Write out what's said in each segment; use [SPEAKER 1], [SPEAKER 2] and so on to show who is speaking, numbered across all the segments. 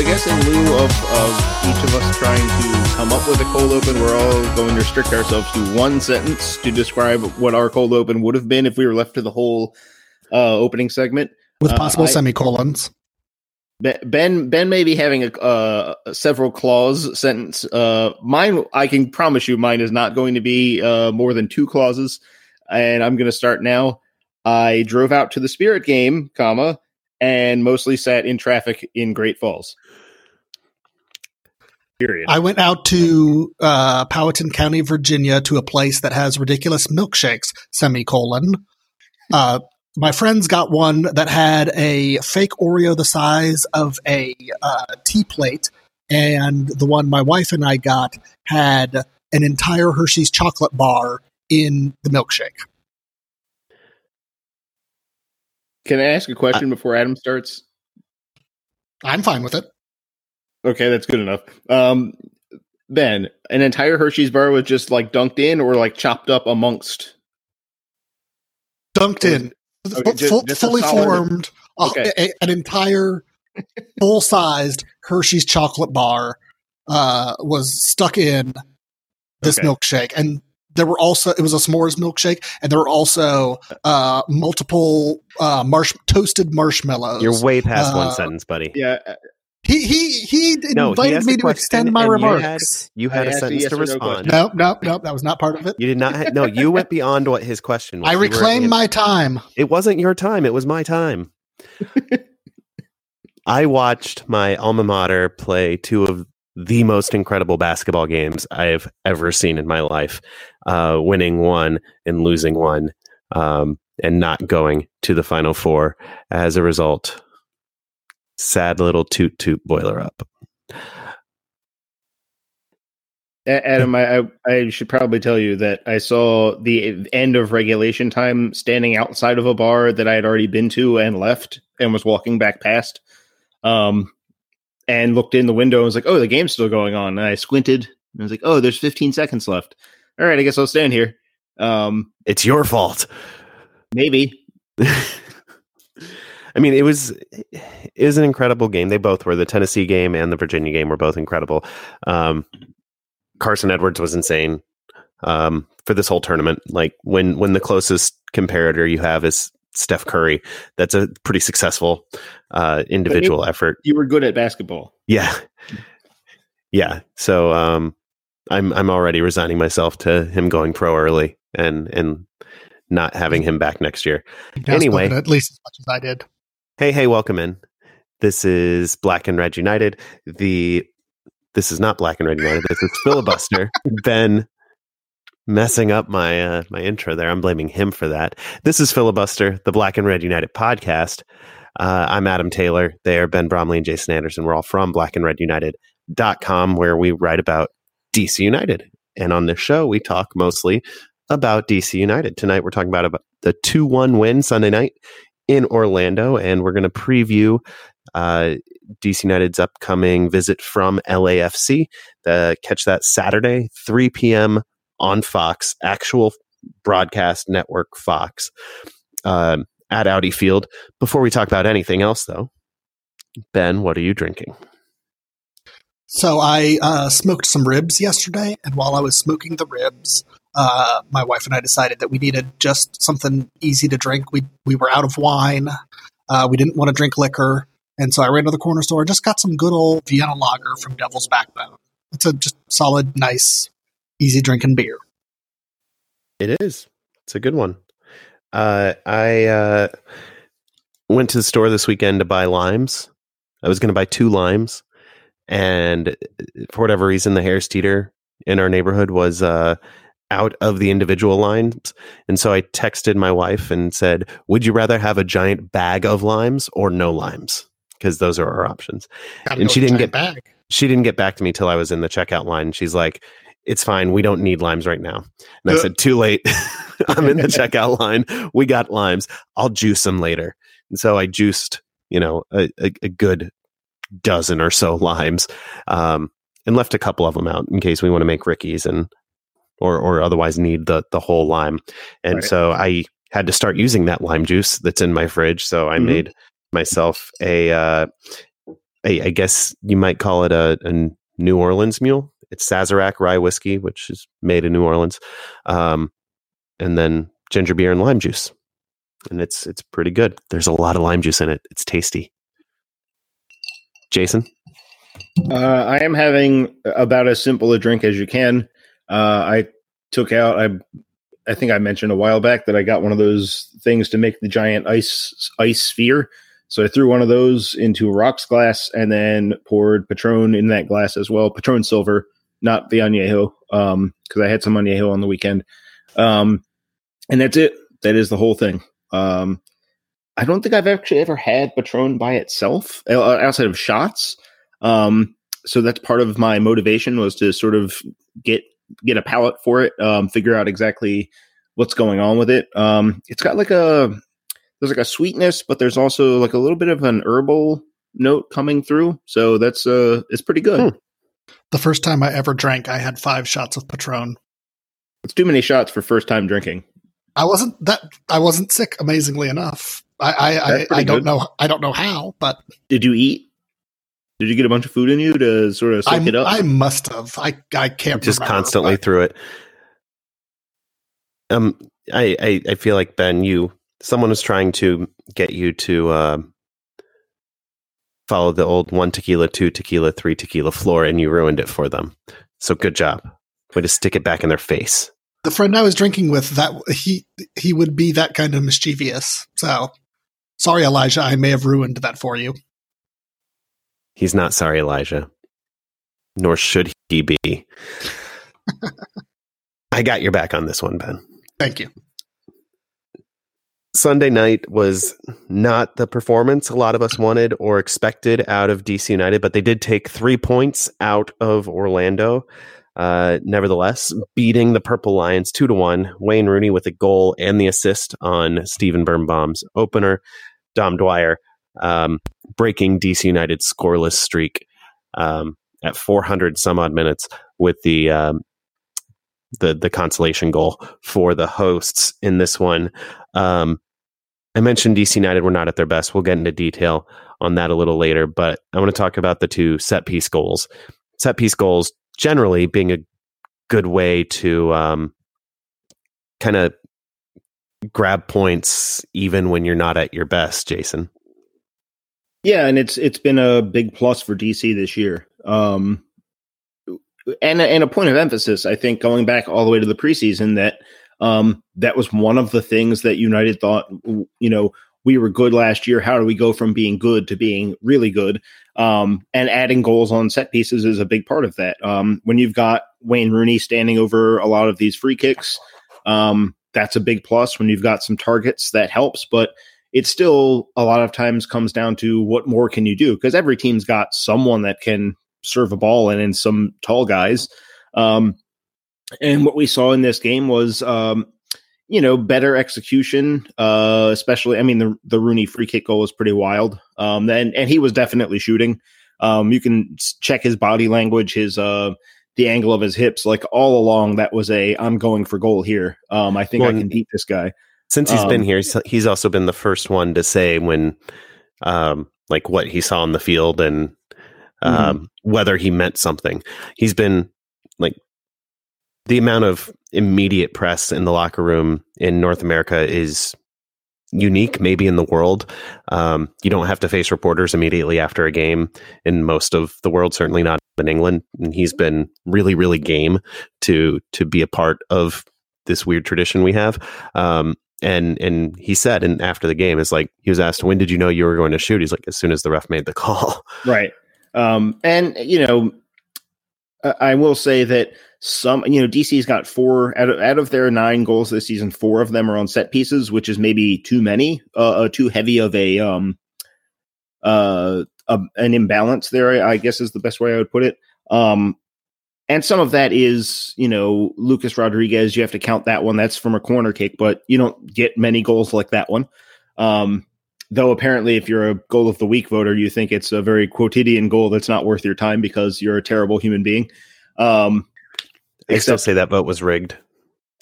[SPEAKER 1] I guess in lieu of, of each of us trying to come up with a cold open, we're all going to restrict ourselves to one sentence to describe what our cold open would have been if we were left to the whole uh, opening segment.
[SPEAKER 2] with
[SPEAKER 1] Uh,
[SPEAKER 2] possible
[SPEAKER 1] I-
[SPEAKER 2] semicolons.
[SPEAKER 1] Ben Ben may be having a uh, several clause sentence. Uh, mine, I can promise you, mine is not going to be uh, more than two clauses. And I'm going to start now. I drove out to the Spirit game, comma, and mostly sat in traffic in Great Falls. Period.
[SPEAKER 2] I went out to uh, Powhatan County, Virginia, to a place that has ridiculous milkshakes. Semicolon. Uh, my friends got one that had a fake Oreo the size of a uh, tea plate, and the one my wife and I got had an entire Hershey's chocolate bar in the milkshake.
[SPEAKER 1] Can I ask a question before Adam starts?
[SPEAKER 2] I'm fine with it.
[SPEAKER 1] Okay, that's good enough. Um, Ben, an entire Hershey's bar was just like dunked in or like chopped up amongst.
[SPEAKER 2] Dunked in,
[SPEAKER 1] Okay, ju-
[SPEAKER 2] Full-
[SPEAKER 1] just a
[SPEAKER 2] fully
[SPEAKER 1] solid-
[SPEAKER 2] formed, a- a- an entire full-sized Hershey's chocolate bar uh, was stuck in this
[SPEAKER 1] Okay.
[SPEAKER 2] milkshake, and there were also it was a s'mores milkshake, and there were also uh, multiple uh, marsh toasted marshmallows.
[SPEAKER 3] You're way past one
[SPEAKER 2] Uh,
[SPEAKER 3] sentence, buddy.
[SPEAKER 1] Yeah, uh,
[SPEAKER 2] he he he
[SPEAKER 3] No, he
[SPEAKER 2] invited
[SPEAKER 3] asked
[SPEAKER 2] me to
[SPEAKER 3] question
[SPEAKER 2] extend my
[SPEAKER 3] and you
[SPEAKER 2] remarks.
[SPEAKER 3] had- You had,
[SPEAKER 1] I
[SPEAKER 3] a
[SPEAKER 1] asked a
[SPEAKER 3] sentence
[SPEAKER 1] yes
[SPEAKER 3] to respond.
[SPEAKER 2] no, no, no, that was not part of it.
[SPEAKER 3] You did not. Ha- no, you went beyond what his question was.
[SPEAKER 2] I
[SPEAKER 3] You were
[SPEAKER 2] reclaim my time.
[SPEAKER 3] It wasn't your time. It was my time. I watched my alma mater play two of the most incredible basketball games I've ever seen in my life, uh, winning one and losing one, um, and not going to the final four. As a result, sad little toot toot boiler up.
[SPEAKER 1] Adam, I, I should probably tell you that I saw the end of regulation time standing outside of a bar that I had already been to and left, and was walking back past. Um, and looked in the window and was like, "Oh, the game's still going on." And I squinted and I was like, "Oh, there's 15 seconds left. All right, I guess I'll stand here." Um,
[SPEAKER 3] It's your fault.
[SPEAKER 1] maybe.
[SPEAKER 3] I mean, it was it was an incredible game. They both were. The Tennessee game and the Virginia game were both incredible. Um, Carson Edwards was insane um, for this whole tournament. Like when when the closest comparator you have is Steph Curry, that's a pretty successful uh, individual effort.
[SPEAKER 1] You were good at basketball.
[SPEAKER 3] Yeah, yeah. So um, I'm I'm already resigning myself to him going pro early and and not having him back next year. Anyway.
[SPEAKER 2] at least as much as I did.
[SPEAKER 3] Hey, hey, welcome in. This is Black and Red United. The this is not Black and Red United. This is filibuster. ben messing up my uh, my intro there. I'm blaming him for that. This is filibuster, the Black and Red United podcast. Uh, I'm Adam Taylor. They are Ben Bromley and Jason Anderson. We're all from Black and Red United.com, where we write about DC United. And on this show, we talk mostly about DC United. Tonight, we're talking about, about the 2 1 win Sunday night in Orlando, and we're going to preview uh, DC United's upcoming visit from LAFC. Uh, catch that Saturday, 3 p.m. on Fox, actual broadcast network Fox um, at Audi Field. Before we talk about anything else, though, Ben, what are you drinking?
[SPEAKER 2] So I uh, smoked some ribs yesterday, and while I was smoking the ribs, uh, my wife and I decided that we needed just something easy to drink. We we were out of wine. Uh, we didn't want to drink liquor, and so I ran to the corner store and just got some good old Vienna Lager from Devil's Backbone. It's a just solid, nice, easy drinking beer.
[SPEAKER 3] It is. It's a good one. Uh, I uh, went to the store this weekend to buy limes. I was going to buy two limes, and for whatever reason, the Harris Teeter in our neighborhood was uh, out of the individual lines. And so I texted my wife and said, Would you rather have a giant bag of limes or no limes? Because those are our options.
[SPEAKER 2] Gotta
[SPEAKER 3] And she didn't get-
[SPEAKER 2] bag.
[SPEAKER 3] She didn't get back to me till I was in the checkout line. She's like, It's fine. We don't need limes right now. And I said, Too late. I'm in the checkout line. We got limes. I'll juice them later. And so I juiced, you know, a, a, a good dozen or so limes um, and left a couple of them out in case we want to make Rickies and or or otherwise need the the whole lime. And
[SPEAKER 1] Right.
[SPEAKER 3] so I had to start using that lime juice that's in my fridge. So I
[SPEAKER 1] Mhm.
[SPEAKER 3] made myself a, uh, a I guess you might call it a, a New Orleans mule. It's Sazerac rye whiskey, which is made in New Orleans, um, and then ginger beer and lime juice, and it's it's pretty good. There's a lot of lime juice in it. It's tasty. Jason,
[SPEAKER 1] Uh, I am having about as simple a drink as you can. Uh, I took out. I I think I mentioned a while back that I got one of those things to make the giant ice ice sphere. So I threw one of those into a rocks glass and then poured Patron in that glass as well. Patron Silver, not the añejo, because I had some añejo on the weekend. Um, and that's it. That is the whole thing. Um, I don't think I've actually ever had Patron by itself uh, outside of shots. Um, so that's part of my motivation was to sort of get get a palate for it, um, figure out exactly what's going on with it. Um, it's got like a there's like a sweetness, but there's also like a little bit of an herbal note coming through. So that's uh, it's pretty good.
[SPEAKER 3] Hmm.
[SPEAKER 2] The first time I ever drank, I had five shots of Patron.
[SPEAKER 1] It's too many shots for first time drinking.
[SPEAKER 2] I wasn't that I wasn't sick. Amazingly enough, I I, I, I don't
[SPEAKER 1] good.
[SPEAKER 2] know I don't know how, but
[SPEAKER 1] Did you eat? Did you get a bunch of food in you to sort of soak
[SPEAKER 2] I
[SPEAKER 1] it up?
[SPEAKER 2] I must have. I I can't
[SPEAKER 3] just
[SPEAKER 2] remember,
[SPEAKER 3] constantly
[SPEAKER 2] but
[SPEAKER 3] through it. Um, I, I I feel like Ben, you someone was trying to get you to uh, follow the old one tequila, two tequila, three tequila floor, and you ruined it for them. So good job. Way to stick it back in their face.
[SPEAKER 2] the friend I was drinking with that he he would be that kind of mischievous. So sorry, Elijah. I may have ruined that for you.
[SPEAKER 3] He's not sorry, Elijah. Nor should he be. I got your back on this one, Ben.
[SPEAKER 2] Thank you.
[SPEAKER 3] Sunday night was not the performance a lot of us wanted or expected out of DC United, but they did take three points out of Orlando. Uh, nevertheless, beating the Purple Lions two to one. Wayne Rooney with a goal and the assist on Stephen Birnbaum's opener. Dom Dwyer um, breaking DC United's scoreless streak um, at 400 some odd minutes with the um, the the consolation goal for the hosts in this one. Um, I mentioned DC United were not at their best. We'll get into detail on that a little later, but I want to talk about the two set piece goals. Set piece goals generally being a good way to um, kind of grab points even when you're not at your best, Jason.
[SPEAKER 1] Yeah, and it's it's been a big plus for DC this year. Um, and and a point of emphasis, I think, going back all the way to the preseason, that um, that was one of the things that United thought. You know, we were good last year. How do we go from being good to being really good? Um, and adding goals on set pieces is a big part of that. Um, when you've got Wayne Rooney standing over a lot of these free kicks, um, that's a big plus. When you've got some targets, that helps, but it still a lot of times comes down to what more can you do because every team's got someone that can serve a ball and in some tall guys. Um, and what we saw in this game was um, you know better execution uh, especially i mean the, the rooney free kick goal was pretty wild. Um, and, and he was definitely shooting. Um, you can check his body language his uh, the angle of his hips like all along that was a i'm going for goal here. Um, i think
[SPEAKER 3] Well,
[SPEAKER 1] i can beat this guy.
[SPEAKER 3] Since he's been
[SPEAKER 1] Um,
[SPEAKER 3] here, he's, he's also been the first one to say when, um, like what he saw on the field and um, whether he meant something. He's been like the amount of immediate press in the locker room in North America is unique, maybe in the world. Um, you don't have to face reporters immediately after a game in most of the world, certainly not in England. And he's been really, really game to to be a part of this weird tradition we have. Um, and and he said, and after the game, is like he was asked, "When did you know you were going to shoot?" He's like, "As soon as the ref made the call."
[SPEAKER 1] Right. Um, and, you know, I will say that some you know DC's got four out of, out of their nine goals this season, four of them are on set pieces, which is maybe too many, uh, uh too heavy of a um uh a, an imbalance there. I guess is the best way I would put it. Um, and some of that is you know Lucas Rodriguez. You have to count that one. That's from a corner kick, but you don't get many goals like that one. Um, though apparently, if you're a goal of the week voter, you think it's a very quotidian goal that's not worth your time because you're a terrible human being. Um,
[SPEAKER 3] I still say that vote was rigged.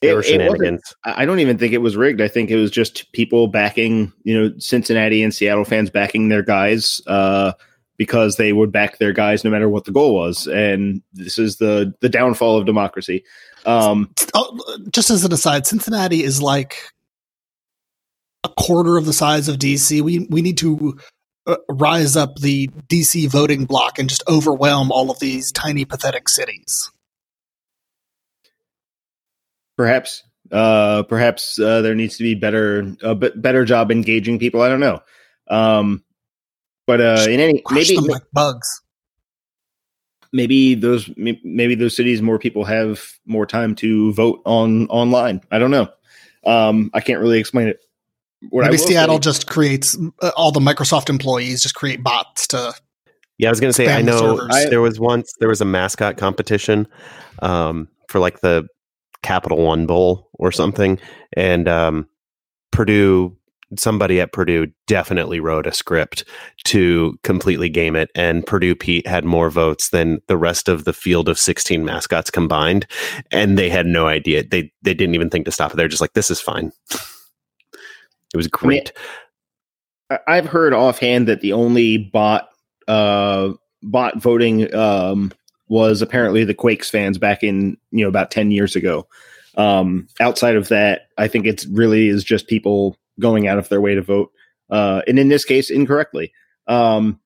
[SPEAKER 3] There were shenanigans.
[SPEAKER 1] I don't even think it was rigged. I think it was just people backing, you know, Cincinnati and Seattle fans backing their guys uh, because they would back their guys no matter what the goal was. And this is the the downfall of democracy. Um,
[SPEAKER 2] oh, just as an aside, Cincinnati is like a quarter of the size of DC. We we need to uh, rise up the DC voting block and just overwhelm all of these tiny pathetic cities.
[SPEAKER 1] Perhaps, uh, perhaps uh, there needs to be better a better job engaging people. I don't know. Um, but uh, in any maybe
[SPEAKER 2] like bugs.
[SPEAKER 1] Maybe those maybe those cities more people have more time to vote on online. I don't know. Um, I can't really explain it.
[SPEAKER 2] What maybe Seattle say, just creates uh, all the Microsoft employees just create bots to.
[SPEAKER 3] Yeah, I was going to say I know I, there was once there was a mascot competition um, for like the Capital One Bowl or something, and um, Purdue somebody at Purdue definitely wrote a script to completely game it, and Purdue Pete had more votes than the rest of the field of 16 mascots combined, and they had no idea. They they didn't even think to stop it. They're just like, "This is fine." It was great.
[SPEAKER 1] I mean, I've heard offhand that the only bot uh, bot voting um, was apparently the Quakes fans back in you know about ten years ago. Um, outside of that, I think it's really is just people going out of their way to vote, uh, and in this case, incorrectly. Um,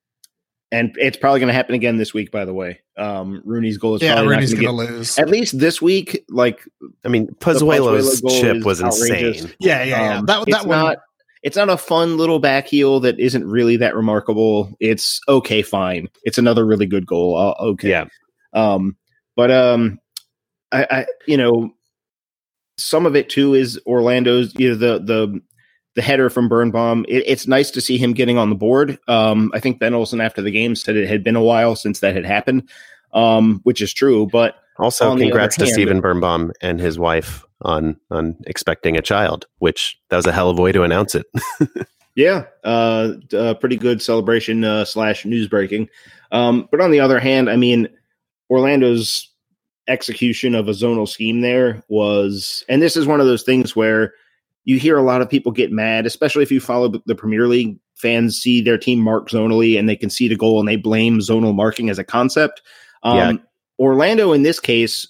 [SPEAKER 1] and it's probably going to happen again this week. By the way, um, Rooney's goal is
[SPEAKER 2] yeah,
[SPEAKER 1] probably
[SPEAKER 2] Rooney's
[SPEAKER 1] going
[SPEAKER 2] to lose
[SPEAKER 1] at least this week. Like,
[SPEAKER 3] I mean, Pozuelo's chip was outrageous.
[SPEAKER 2] insane. Yeah, yeah, yeah. Um, that that one.
[SPEAKER 1] Not, it's not a fun little back heel that isn't really that remarkable. It's okay, fine. It's another really good goal. Uh, okay,
[SPEAKER 3] yeah.
[SPEAKER 1] Um, but um, I, I, you know, some of it too is Orlando's. You know, the the the header from Birnbaum. It, it's nice to see him getting on the board. Um, I think Ben Olsen after the game said it had been a while since that had happened, um, which is true. But
[SPEAKER 3] also, congrats to hand, Steven Birnbaum and his wife on on expecting a child, which that was a hell of a way to announce it.
[SPEAKER 1] yeah, uh, uh, pretty good celebration uh, slash news breaking. Um, but on the other hand, I mean Orlando's execution of a zonal scheme there was, and this is one of those things where you hear a lot of people get mad, especially if you follow the Premier League. Fans see their team mark zonally and they concede a goal and they blame zonal marking as a concept. Um, yeah. Orlando, in this case,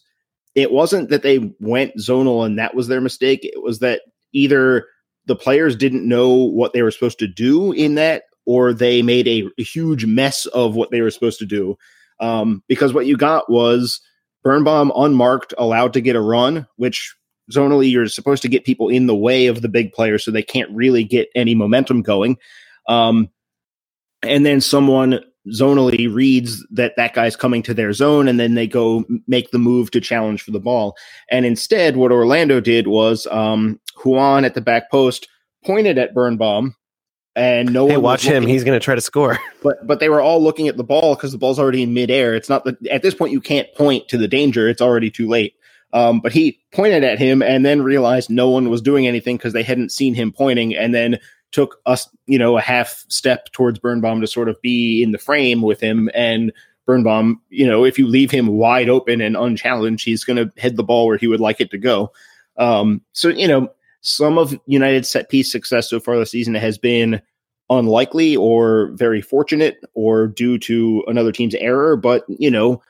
[SPEAKER 1] it wasn't that they went zonal and that was their mistake. It was that either the players didn't know what they were supposed to do in that, or they made a, a huge mess of what they were supposed to do. Um, because what you got was Birnbaum unmarked, allowed to get a run, which zonally you're supposed to get people in the way of the big players so they can't really get any momentum going. Um, and then someone zonally reads that that guy's coming to their zone and then they go make the move to challenge for the ball. And instead, what Orlando did was um, Juan at the back post pointed at Birnbaum and no
[SPEAKER 3] hey,
[SPEAKER 1] one
[SPEAKER 3] watch him. He's going to try to score.
[SPEAKER 1] But but they were all looking at the ball because the ball's already in midair. It's not that at this point you can't point to the danger. It's already too late. Um, but he pointed at him and then realized no one was doing anything because they hadn't seen him pointing, and then took us you know a half step towards Birnbaum to sort of be in the frame with him and. Birnbaum, you know, if you leave him wide open and unchallenged, he's going to head the ball where he would like it to go. Um, so, you know, some of United's set piece success so far this season has been unlikely or very fortunate or due to another team's error, but you know,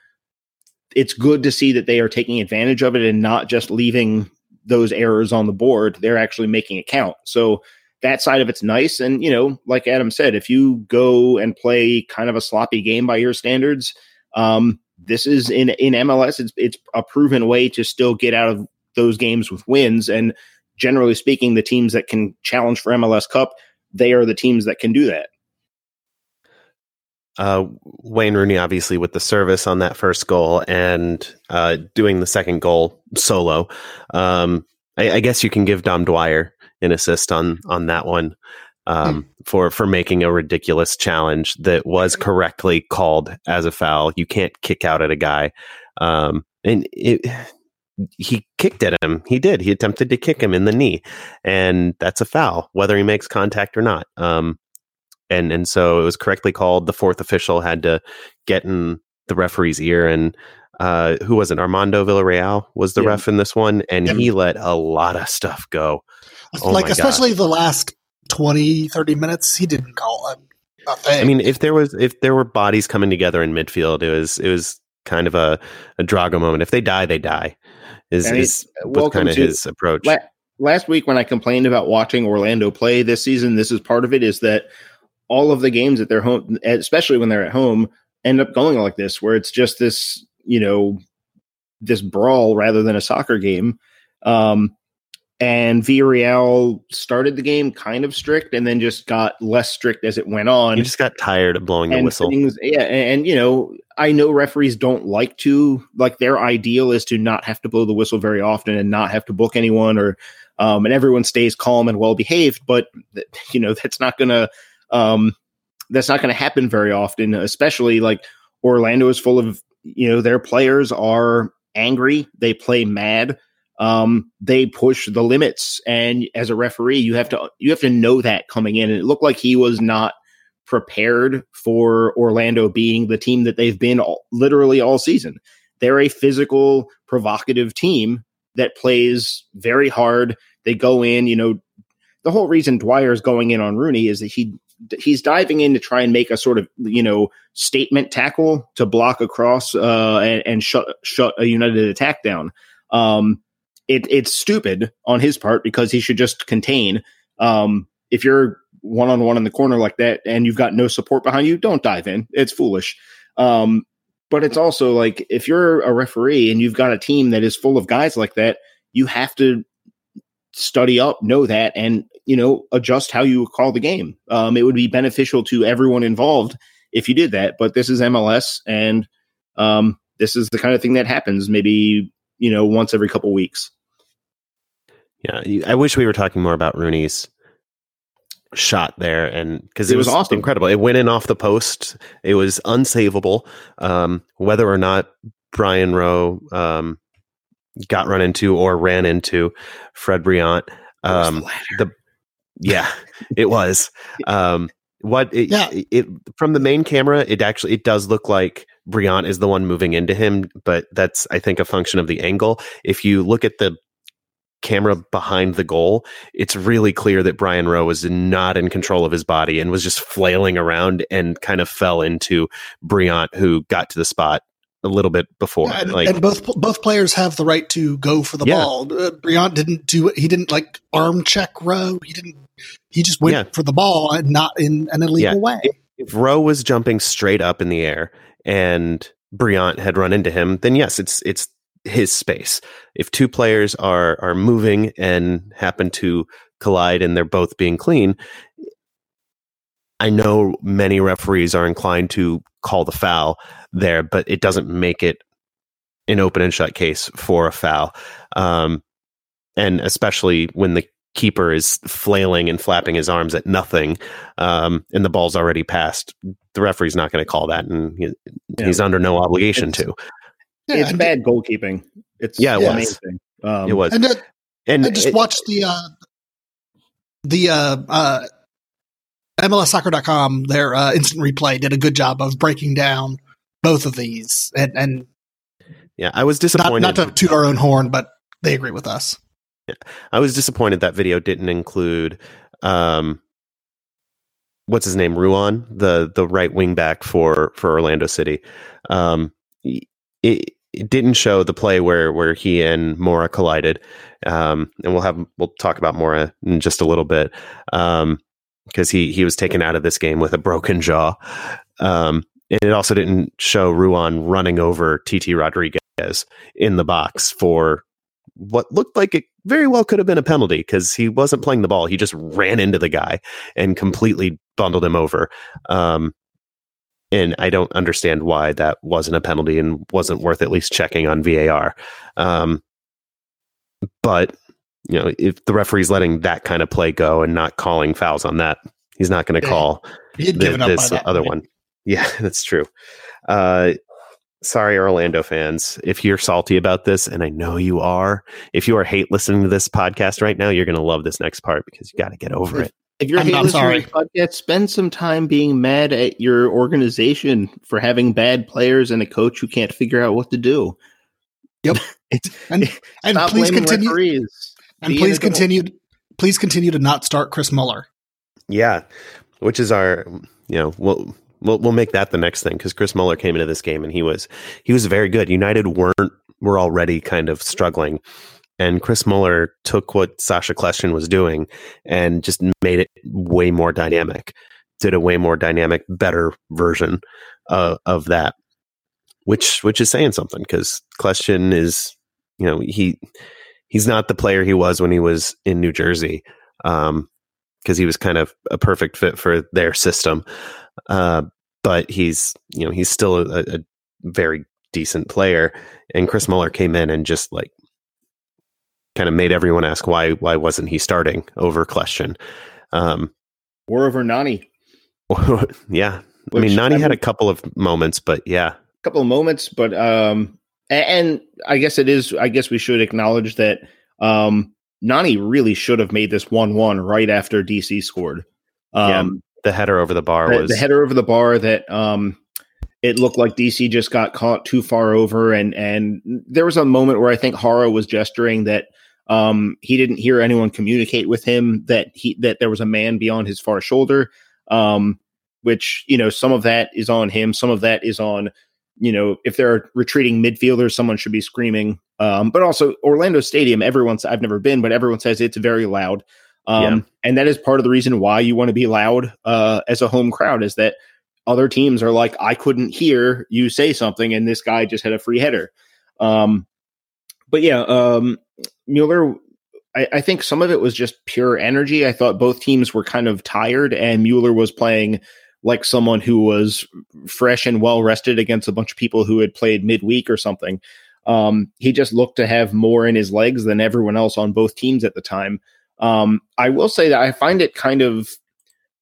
[SPEAKER 1] it's good to see that they are taking advantage of it and not just leaving those errors on the board. They're actually making it count. So that side of it's nice. And, you know, like Adam said, if you go and play kind of a sloppy game by your standards, um, this is in in MLS. It's it's a proven way to still get out of those games with wins. And generally speaking, the teams that can challenge for MLS Cup, they are the teams that can do that.
[SPEAKER 3] Uh, Wayne Rooney, obviously, with the service on that first goal and uh, doing the second goal solo. Um, I, I, guess you can give Dom Dwyer an assist on on that one um, hmm. for for making a ridiculous challenge that was correctly called as a foul. You can't kick out at a guy, um, and it, he kicked at him. He did. He attempted to kick him in the knee, and that's a foul, whether he makes contact or not. And and so it was correctly called. The fourth official had to get in the referee's ear, and uh, who was it? Armando Villarreal was the yeah. ref in this one, and yeah. he let a lot of stuff go.
[SPEAKER 2] Oh like especially God. the last 20, 30 minutes, he didn't call it.
[SPEAKER 3] I mean, if there was if there were bodies coming together in midfield, it was it was kind of a, a Drago moment. If they die, they die. Is, is kind of his approach. La-
[SPEAKER 1] last week when I complained about watching Orlando play this season, this is part of it. Is that all of the games at their home, especially when they're at home, end up going like this, where it's just this, you know, this brawl rather than a soccer game. Um, and Villarreal started the game kind of strict and then just got less strict as it went on.
[SPEAKER 3] You just got tired of blowing the whistle.
[SPEAKER 1] Things, yeah, and, and, you know, I know referees don't like to like their ideal is to not have to blow the whistle very often and not have to book anyone or um, and everyone stays calm and well behaved, but you know, that's not going to um, that's not going to happen very often, especially like Orlando is full of, you know, their players are angry, they play mad, um, they push the limits, and as a referee, you have to you have to know that coming in. And it looked like he was not prepared for Orlando being the team that they've been all, literally all season. They're a physical, provocative team that plays very hard. They go in, you know, the whole reason Dwyer's going in on Rooney is that he he's diving in to try and make a sort of you know statement tackle to block across uh, and, and shut shut a United attack down. Um, it, it's stupid on his part because he should just contain. Um, if you're one on one in the corner like that and you've got no support behind you, don't dive in. It's foolish. Um, but it's also like if you're a referee and you've got a team that is full of guys like that, you have to study up, know that, and you know adjust how you call the game. Um, it would be beneficial to everyone involved if you did that. But this is MLS, and um, this is the kind of thing that happens maybe you know once every couple weeks.
[SPEAKER 3] Yeah, I wish we were talking more about Rooney's shot there and because it, it, was, was
[SPEAKER 1] awesome.
[SPEAKER 3] incredible it went in off the post it was unsavable um, whether or not brian rowe um, got run into or ran into Fred Brillant. Um, the, yeah, it was. Um, what it, yeah. It, it, from the main camera, it actually it does look like Brillant is the one moving into him, but that's I think a function of the angle. If you look at the camera behind the goal, it's really clear that Brian Rowe was not in control of his body and was just flailing around and kind of fell into Brillant, who got to the spot a little bit before.
[SPEAKER 2] Yeah, and, like, and, both both players have the right to go for the yeah. ball. Uh, Brillant didn't do it. He didn't like arm check Rowe. He didn't. He just went yeah. for the ball and not in an illegal way.
[SPEAKER 3] If, if Rowe was jumping straight up in the air and Brillant had run into him, then yes, it's it's his space. If two players are are moving and happen to collide and they're both being clean, I know many referees are inclined to call the foul there, but it doesn't make it an open and shut case for a foul. Um, and especially when the keeper is flailing and flapping his arms at nothing, um, and the ball's already passed, the referee's not going to call that, and he, yeah. he's under no obligation
[SPEAKER 1] it's,
[SPEAKER 3] to.
[SPEAKER 1] Yeah, it's bad goalkeeping. It's
[SPEAKER 3] yeah, it was. Um, it was.
[SPEAKER 2] And, uh, and I just it, watched the uh, the uh, uh, MLSsoccer.com, their uh, instant replay did a good job of breaking down both of these. And, and
[SPEAKER 3] yeah, I was disappointed.
[SPEAKER 2] Not, not to toot our own horn, but they agree with us.
[SPEAKER 3] I was disappointed that video didn't include um, what's his name, Ruan, the the right wing back for for Orlando City. Um, it, it didn't show the play where where he and Mora collided, um, and we'll have we'll talk about Mora in just a little bit. Um, because he he was taken out of this game with a broken jaw. Um, and it also didn't show Ruan running over TT Rodriguez in the box for what looked like it very well could have been a penalty because he wasn't playing the ball. He just ran into the guy and completely bundled him over. Um, and I don't understand why that wasn't a penalty and wasn't worth at least checking on VAR. Um, but you know, if the referee's letting that kind of play go and not calling fouls on that, he's not going to call
[SPEAKER 2] He had
[SPEAKER 3] th-
[SPEAKER 2] given up
[SPEAKER 3] this other one. Yeah, that's true. Uh, sorry, Orlando fans, if you're salty about this, and I know you are. If you are hate listening to this podcast right now, you're going to love this next part because you got to get over it.
[SPEAKER 1] If you're
[SPEAKER 2] I'm
[SPEAKER 1] hate
[SPEAKER 2] not
[SPEAKER 1] listening
[SPEAKER 2] sorry.
[SPEAKER 1] to this podcast, spend some time being mad at your organization for having bad players and a coach who can't figure out what to do.
[SPEAKER 2] Yep.
[SPEAKER 1] It's,
[SPEAKER 2] And and
[SPEAKER 1] stop
[SPEAKER 2] please continue
[SPEAKER 1] referees.
[SPEAKER 2] and
[SPEAKER 1] Be
[SPEAKER 2] please continue please continue to not start Chris Mueller.
[SPEAKER 3] Yeah, which is our, you know, we'll we'll, we'll make that the next thing because Chris Mueller came into this game and he was he was very good. United weren't were already kind of struggling, and Chris Mueller took what Sacha Kljestan was doing and just made it way more dynamic. Did a way more dynamic, better version uh, of that, which which is saying something because Kleshin is, you know, he he's not the player he was when he was in New Jersey. Um, because he was kind of a perfect fit for their system. Uh, but he's you know he's still a, a very decent player. And Chris Mueller came in and just like kind of made everyone ask why why wasn't he starting over question. Um,
[SPEAKER 1] Or over Nani.
[SPEAKER 3] yeah, I mean Nani
[SPEAKER 1] I
[SPEAKER 3] had a couple of moments, but yeah, a
[SPEAKER 1] couple of moments, but um, a- and I guess it is. I guess we should acknowledge that um, Nani really should have made this one-one right after DC scored. Um,
[SPEAKER 3] the header over the bar was
[SPEAKER 1] the header over the bar that um, it looked like DC just got caught too far over, and and there was a moment where I think Jara was gesturing that um, he didn't hear anyone communicate with him that he that there was a man beyond his far shoulder. Um, which you know some of that is on him, some of that is on you know if there are retreating midfielders, someone should be screaming. Um, but also Orlando Stadium, everyone's I've never been, but everyone says it's very loud. Um,
[SPEAKER 3] Yeah.
[SPEAKER 1] and that is part of the reason why you want to be loud uh, as a home crowd is that other teams are like, I couldn't hear you say something, and this guy just had a free header. Um, but yeah, um, Mueller, I, I think some of it was just pure energy. I thought both teams were kind of tired, and Mueller was playing like someone who was fresh and well rested against a bunch of people who had played midweek or something. Um, he just looked to have more in his legs than everyone else on both teams at the time. Um, I will say that I find it kind of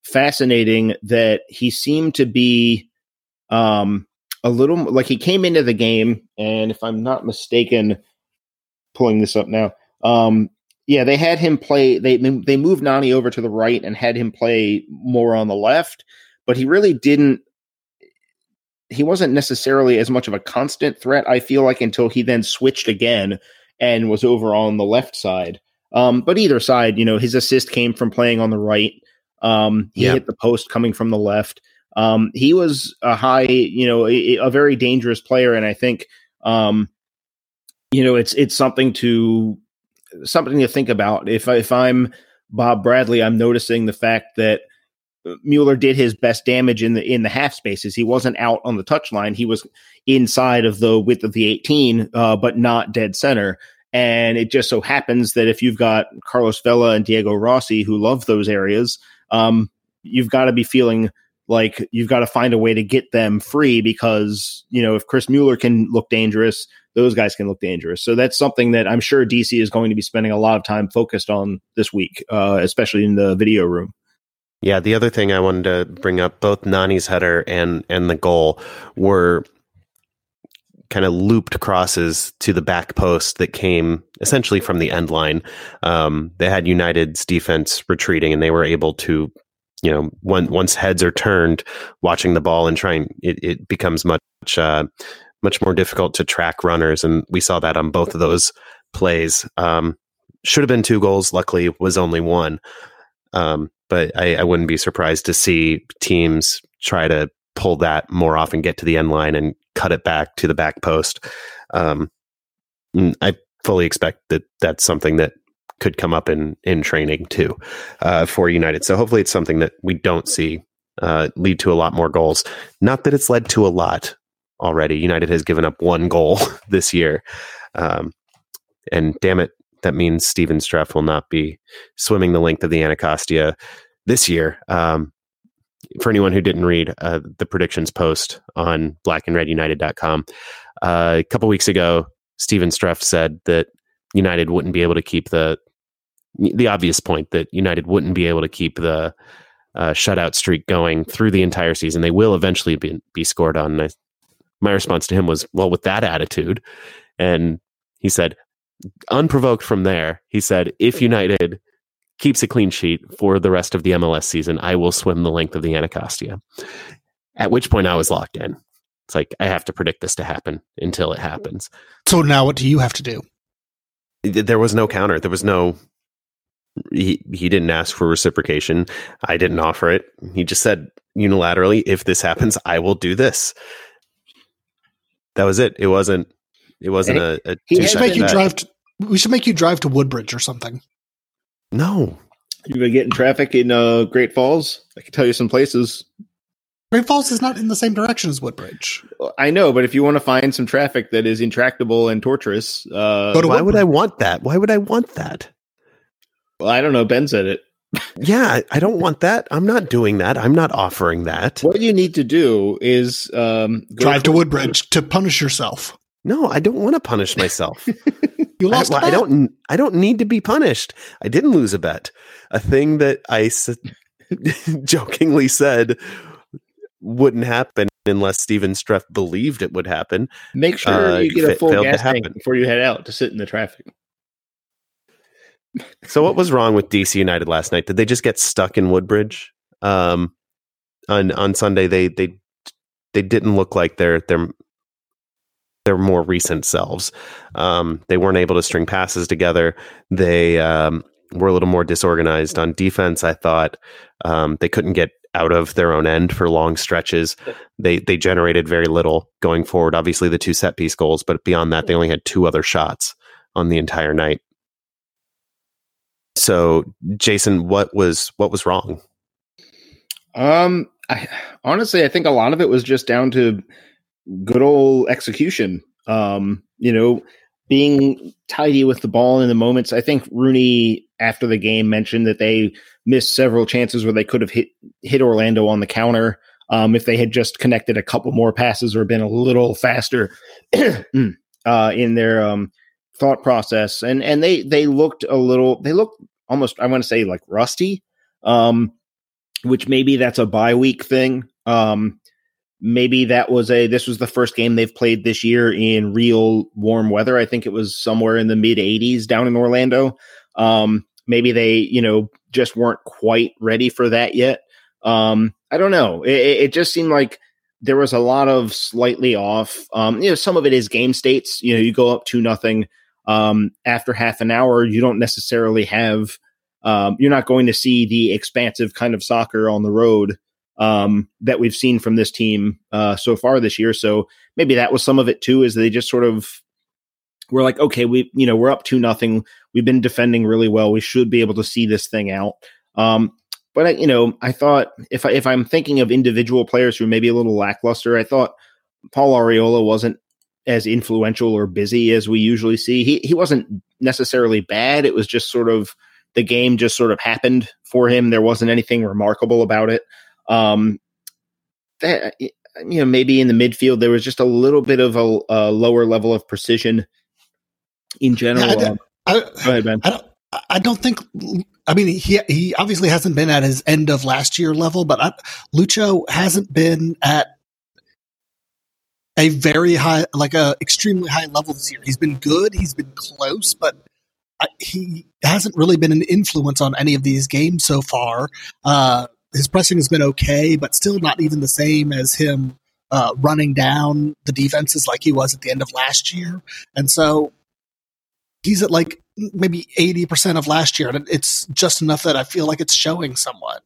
[SPEAKER 1] fascinating that he seemed to be um, a little like he came into the game, and if I'm not mistaken, pulling this up now, um, yeah, they had him play. They they moved Nani over to the right and had him play more on the left, but he really didn't. He wasn't necessarily as much of a constant threat. I feel like until he then switched again and was over on the left side. Um, but either side, you know, his assist came from playing on the right. Um, he
[SPEAKER 3] Yeah.
[SPEAKER 1] hit the post coming from the left. Um, he was a high, you know, a, a very dangerous player, and I think, um, you know, it's it's something to something to think about. If if I'm Bob Bradley, I'm noticing the fact that Mueller did his best damage in the in the half spaces. He wasn't out on the touchline. He was inside of the width of the 18, uh, but not dead center. And it just so happens that if you've got Carlos Vela and Diego Rossi who love those areas, um, you've got to be feeling like you've got to find a way to get them free because you know if Chris Mueller can look dangerous, those guys can look dangerous. So that's something that I'm sure DC is going to be spending a lot of time focused on this week, uh, especially in the video room.
[SPEAKER 3] Yeah, the other thing I wanted to bring up, both Nani's header and and the goal were kind of looped crosses to the back post that came essentially from the end line. Um, they had United's defense retreating, and they were able to, you know, when, once heads are turned, watching the ball and trying, it, it becomes much uh, much more difficult to track runners, and we saw that on both of those plays. Um, should have been two goals. Luckily, was only one. Um, but I, I wouldn't be surprised to see teams try to pull that more often, get to the end line and cut it back to the back post. Um, mm, I fully expect that that's something that could come up in in training too uh, for United. So hopefully it's something that we don't see uh, lead to a lot more goals. Not that it's led to a lot already. United has given up one goal this year, um, and damn it, that means Steven Streff will not be swimming the length of the Anacostia this year. Um, for anyone who didn't read uh, the predictions post on blackandredunited.com, uh, a couple weeks ago, Steven Streff said that United wouldn't be able to keep the the obvious point that United wouldn't be able to keep the uh, shutout streak going through the entire season. They will eventually be, be scored on. And I, my response to him was, well, with that attitude. And he said, unprovoked from there, he said, if United keeps a clean sheet for the rest of the MLS season, I will swim the length of the Anacostia. At which point I was locked in. It's like, I have to predict this to happen until it happens.
[SPEAKER 2] So now what do you have to do?
[SPEAKER 3] There was no counter. There was no he he didn't ask for reciprocation. I didn't offer it. He just said unilaterally, if this happens, I will do this. That was it. It wasn't it wasn't a, a
[SPEAKER 2] we should make you drive to, we should make you drive to Woodbridge or something.
[SPEAKER 3] No.
[SPEAKER 1] You've been getting traffic in uh, Great Falls? I can tell you some places.
[SPEAKER 2] Great Falls is not in the same direction as Woodbridge.
[SPEAKER 1] I know, but if you want to find some traffic that is intractable and torturous, uh,
[SPEAKER 3] why Woodbridge. would I want that? Why would I want that?
[SPEAKER 1] Well, I don't know. Ben said it.
[SPEAKER 3] yeah, I don't want that. I'm not doing that. I'm not offering that.
[SPEAKER 1] What you need to do is um,
[SPEAKER 2] drive to Woodbridge to punish yourself.
[SPEAKER 3] No, I don't want to punish myself.
[SPEAKER 2] you lost.
[SPEAKER 3] I, I, don't. I don't need to be punished. I didn't lose a bet. A thing that I s- jokingly said wouldn't happen unless Steven Streff believed it would happen.
[SPEAKER 1] Make sure uh, you get a full gas tank before you head out to sit in the traffic.
[SPEAKER 3] So what was wrong with DC United last night? Did they just get stuck in Woodbridge? Um, on on Sunday they they they didn't look like their their their more recent selves. Um, they weren't able to string passes together. They um, were a little more disorganized on defense. I thought um, they couldn't get out of their own end for long stretches. They they generated very little going forward. Obviously, the two set piece goals, but beyond that, they only had two other shots on the entire night. So, Jason, what was what was wrong?
[SPEAKER 1] Um, I, honestly, I think a lot of it was just down to good old execution. Um, you know, being tidy with the ball in the moments. I think Rooney after the game mentioned that they missed several chances where they could have hit hit Orlando on the counter. Um, if they had just connected a couple more passes or been a little faster uh, in their um, thought process and and they they looked a little they looked almost i want to say like rusty um which maybe that's a bye week thing um maybe that was a this was the first game they've played this year in real warm weather. I think it was somewhere in the mid 80s down in orlando. Um maybe they you know just weren't quite ready for that yet. Um i don't know. It, it just seemed like there was a lot of slightly off. Um you know some of it is game states. You know you go up to nothing um, after half an hour, you don't necessarily have, um, you're not going to see the expansive kind of soccer on the road um, that we've seen from this team uh, so far this year. So maybe that was some of it too, is they just sort of were like, okay, we, you know, we're up to nothing. We've been defending really well. We should be able to see this thing out. Um, but I, you know, I thought if I, if I'm thinking of individual players who may be a little lackluster, I thought Paul Arriola wasn't as influential or busy as we usually see. He he wasn't necessarily bad. It was just sort of the game just sort of happened for him. There wasn't anything remarkable about it. Um, that you know maybe in the midfield there was just a little bit of a, a lower level of precision in general. Yeah,
[SPEAKER 2] I, I, Go ahead, Ben. I don't, I don't think. I mean, he he obviously hasn't been at his end of last year level, but I, Lucho hasn't been at a very high, like a extremely high level this year. He's been good. He's been close, but he hasn't really been an influence on any of these games so far. Uh, his pressing has been okay, but still not even the same as him uh, running down the defenses like he was at the end of last year. And so he's at like maybe 80% of last year. And it's just enough that I feel like it's showing somewhat.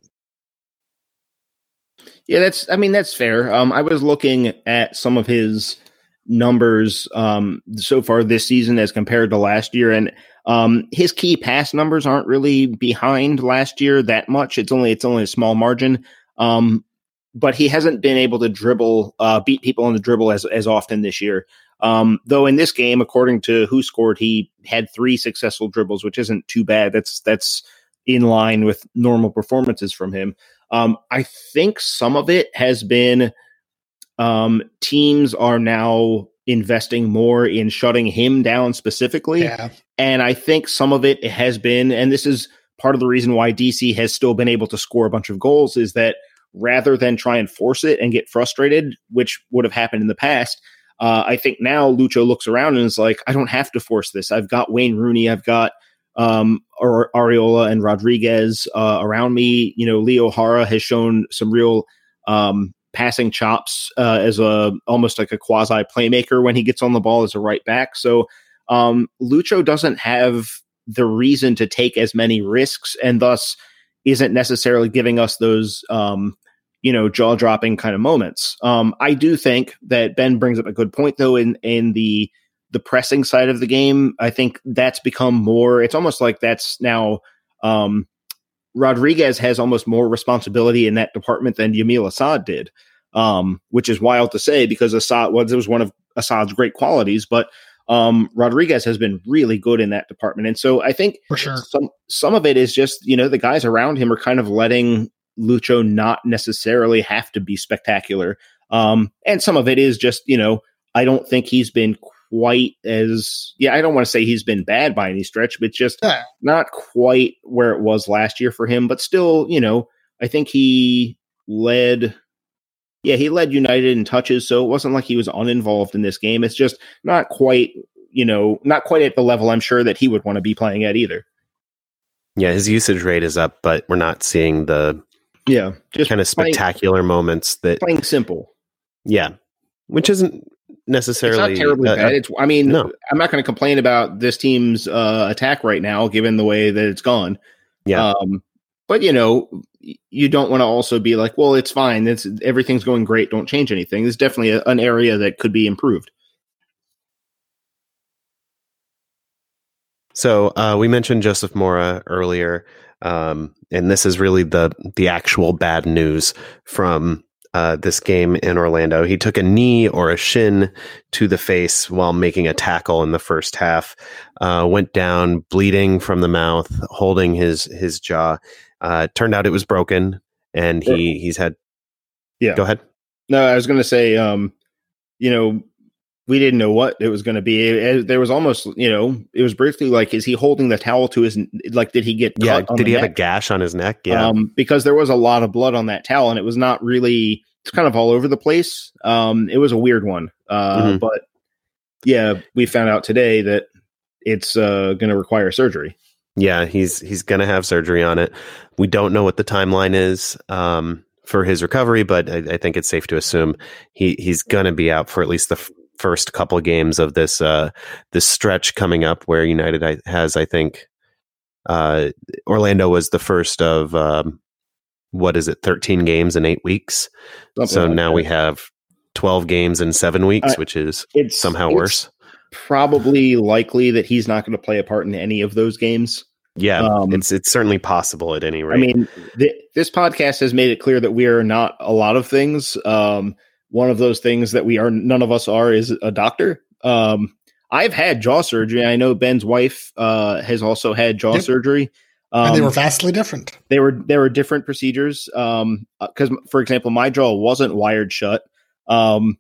[SPEAKER 1] Yeah, that's. I mean, that's fair. Um, I was looking at some of his numbers um, so far this season as compared to last year, and um, his key pass numbers aren't really behind last year that much. It's only it's only a small margin. Um, but he hasn't been able to dribble, uh, beat people on the dribble as as often this year. Um, though in this game, according to WhoScored, he had three successful dribbles, which isn't too bad. That's that's in line with normal performances from him. Um, I think some of it has been um, teams are now investing more in shutting him down specifically.
[SPEAKER 2] Yeah.
[SPEAKER 1] And I think some of it has been, and this is part of the reason why DC has still been able to score a bunch of goals, is that rather than try and force it and get frustrated, which would have happened in the past, uh, I think now Lucho looks around and is like, I don't have to force this. I've got Wayne Rooney, I've got um, Arriola and Rodriguez uh, around me. You know, Leo Jara has shown some real um, passing chops uh, as a almost like a quasi playmaker when he gets on the ball as a right back. So um, Lucho doesn't have the reason to take as many risks, and thus isn't necessarily giving us those um, you know jaw dropping kind of moments. Um, I do think that Ben brings up a good point though in in the the pressing side of the game. I think that's become more. It's almost like that's now. Um, Rodriguez has almost more responsibility in that department than Yamil Asad did, um, which is wild to say because Asad was it was one of Asad's great qualities, but um, Rodriguez has been really good in that department, and so I think
[SPEAKER 2] For sure.
[SPEAKER 1] some some of it is just you know the guys around him are kind of letting Lucho not necessarily have to be spectacular, um, and some of it is just you know I don't think he's been quite as yeah I don't want to say he's been bad by any stretch, but just
[SPEAKER 2] Yeah.
[SPEAKER 1] not quite where it was last year for him, but still you know I think he led. Yeah, he led United in touches, so it wasn't like he was uninvolved in this game. It's just not quite, you know, not quite at the level I'm sure that he would want to be playing at either.
[SPEAKER 3] Yeah, his usage rate is up, but we're not seeing the
[SPEAKER 1] Yeah, just
[SPEAKER 3] kind of
[SPEAKER 1] playing-
[SPEAKER 3] spectacular moments that
[SPEAKER 1] playing simple.
[SPEAKER 3] yeah, which isn't
[SPEAKER 1] It's
[SPEAKER 3] necessarily
[SPEAKER 1] not terribly
[SPEAKER 3] uh,
[SPEAKER 1] bad. It's I mean,
[SPEAKER 3] no.
[SPEAKER 1] I'm not going to complain about this team's uh, attack right now, given the way that it's gone.
[SPEAKER 3] Yeah.
[SPEAKER 1] Um, but you know, you don't want to also be like, well, it's fine. It's everything's going great. Don't change anything. There's definitely a, an area that could be improved.
[SPEAKER 3] So uh, we mentioned Joseph Mora earlier, um, and this is really the the actual bad news from uh, this game in Orlando. He took a knee or a shin to the face while making a tackle in the first half. Uh, went down bleeding from the mouth, holding his his jaw. Uh, turned out it was broken, and he he's had.
[SPEAKER 1] Yeah.
[SPEAKER 3] Go ahead.
[SPEAKER 1] No, I was going to say, um, you know, we didn't know what it was going to be. It- there was almost, you know, it was briefly like, is he holding the towel to his? Like, did he get?
[SPEAKER 3] Yeah. Did he have a gash on his neck? Yeah.
[SPEAKER 1] um, because there was a lot of blood on that towel, and it was not really. It's kind of all over the place. Um, it was a weird one, uh,
[SPEAKER 3] Mhm.
[SPEAKER 1] but yeah, we found out today that it's uh, going to require surgery.
[SPEAKER 3] Yeah, he's he's gonna have surgery on it. We don't know what the timeline is um, for his recovery, but I, I think it's safe to assume he he's gonna be out for at least the f- first couple games of this uh, this stretch coming up, where United has, I think, uh, Orlando was the first of um, what is it, thirteen games in eight weeks.
[SPEAKER 1] Something
[SPEAKER 3] so
[SPEAKER 1] like
[SPEAKER 3] now
[SPEAKER 1] that.
[SPEAKER 3] we have twelve games in seven weeks,
[SPEAKER 1] I-
[SPEAKER 3] which is
[SPEAKER 1] it's
[SPEAKER 3] somehow
[SPEAKER 1] it's
[SPEAKER 3] worse.
[SPEAKER 1] Probably likely that he's not going to play a part in any of those games.
[SPEAKER 3] Yeah,
[SPEAKER 1] um,
[SPEAKER 3] it's it's certainly possible at any rate.
[SPEAKER 1] I mean, th- this podcast has made it clear that we are not a lot of things. Um, one of those things that we are, none of us are, is a doctor. Um, I've had jaw surgery. I know Ben's wife uh, has also had jaw
[SPEAKER 2] Yep.
[SPEAKER 1] surgery. Um,
[SPEAKER 2] and they were vastly different.
[SPEAKER 1] they were there were different procedures. Um, because for example, my jaw wasn't wired shut. Um,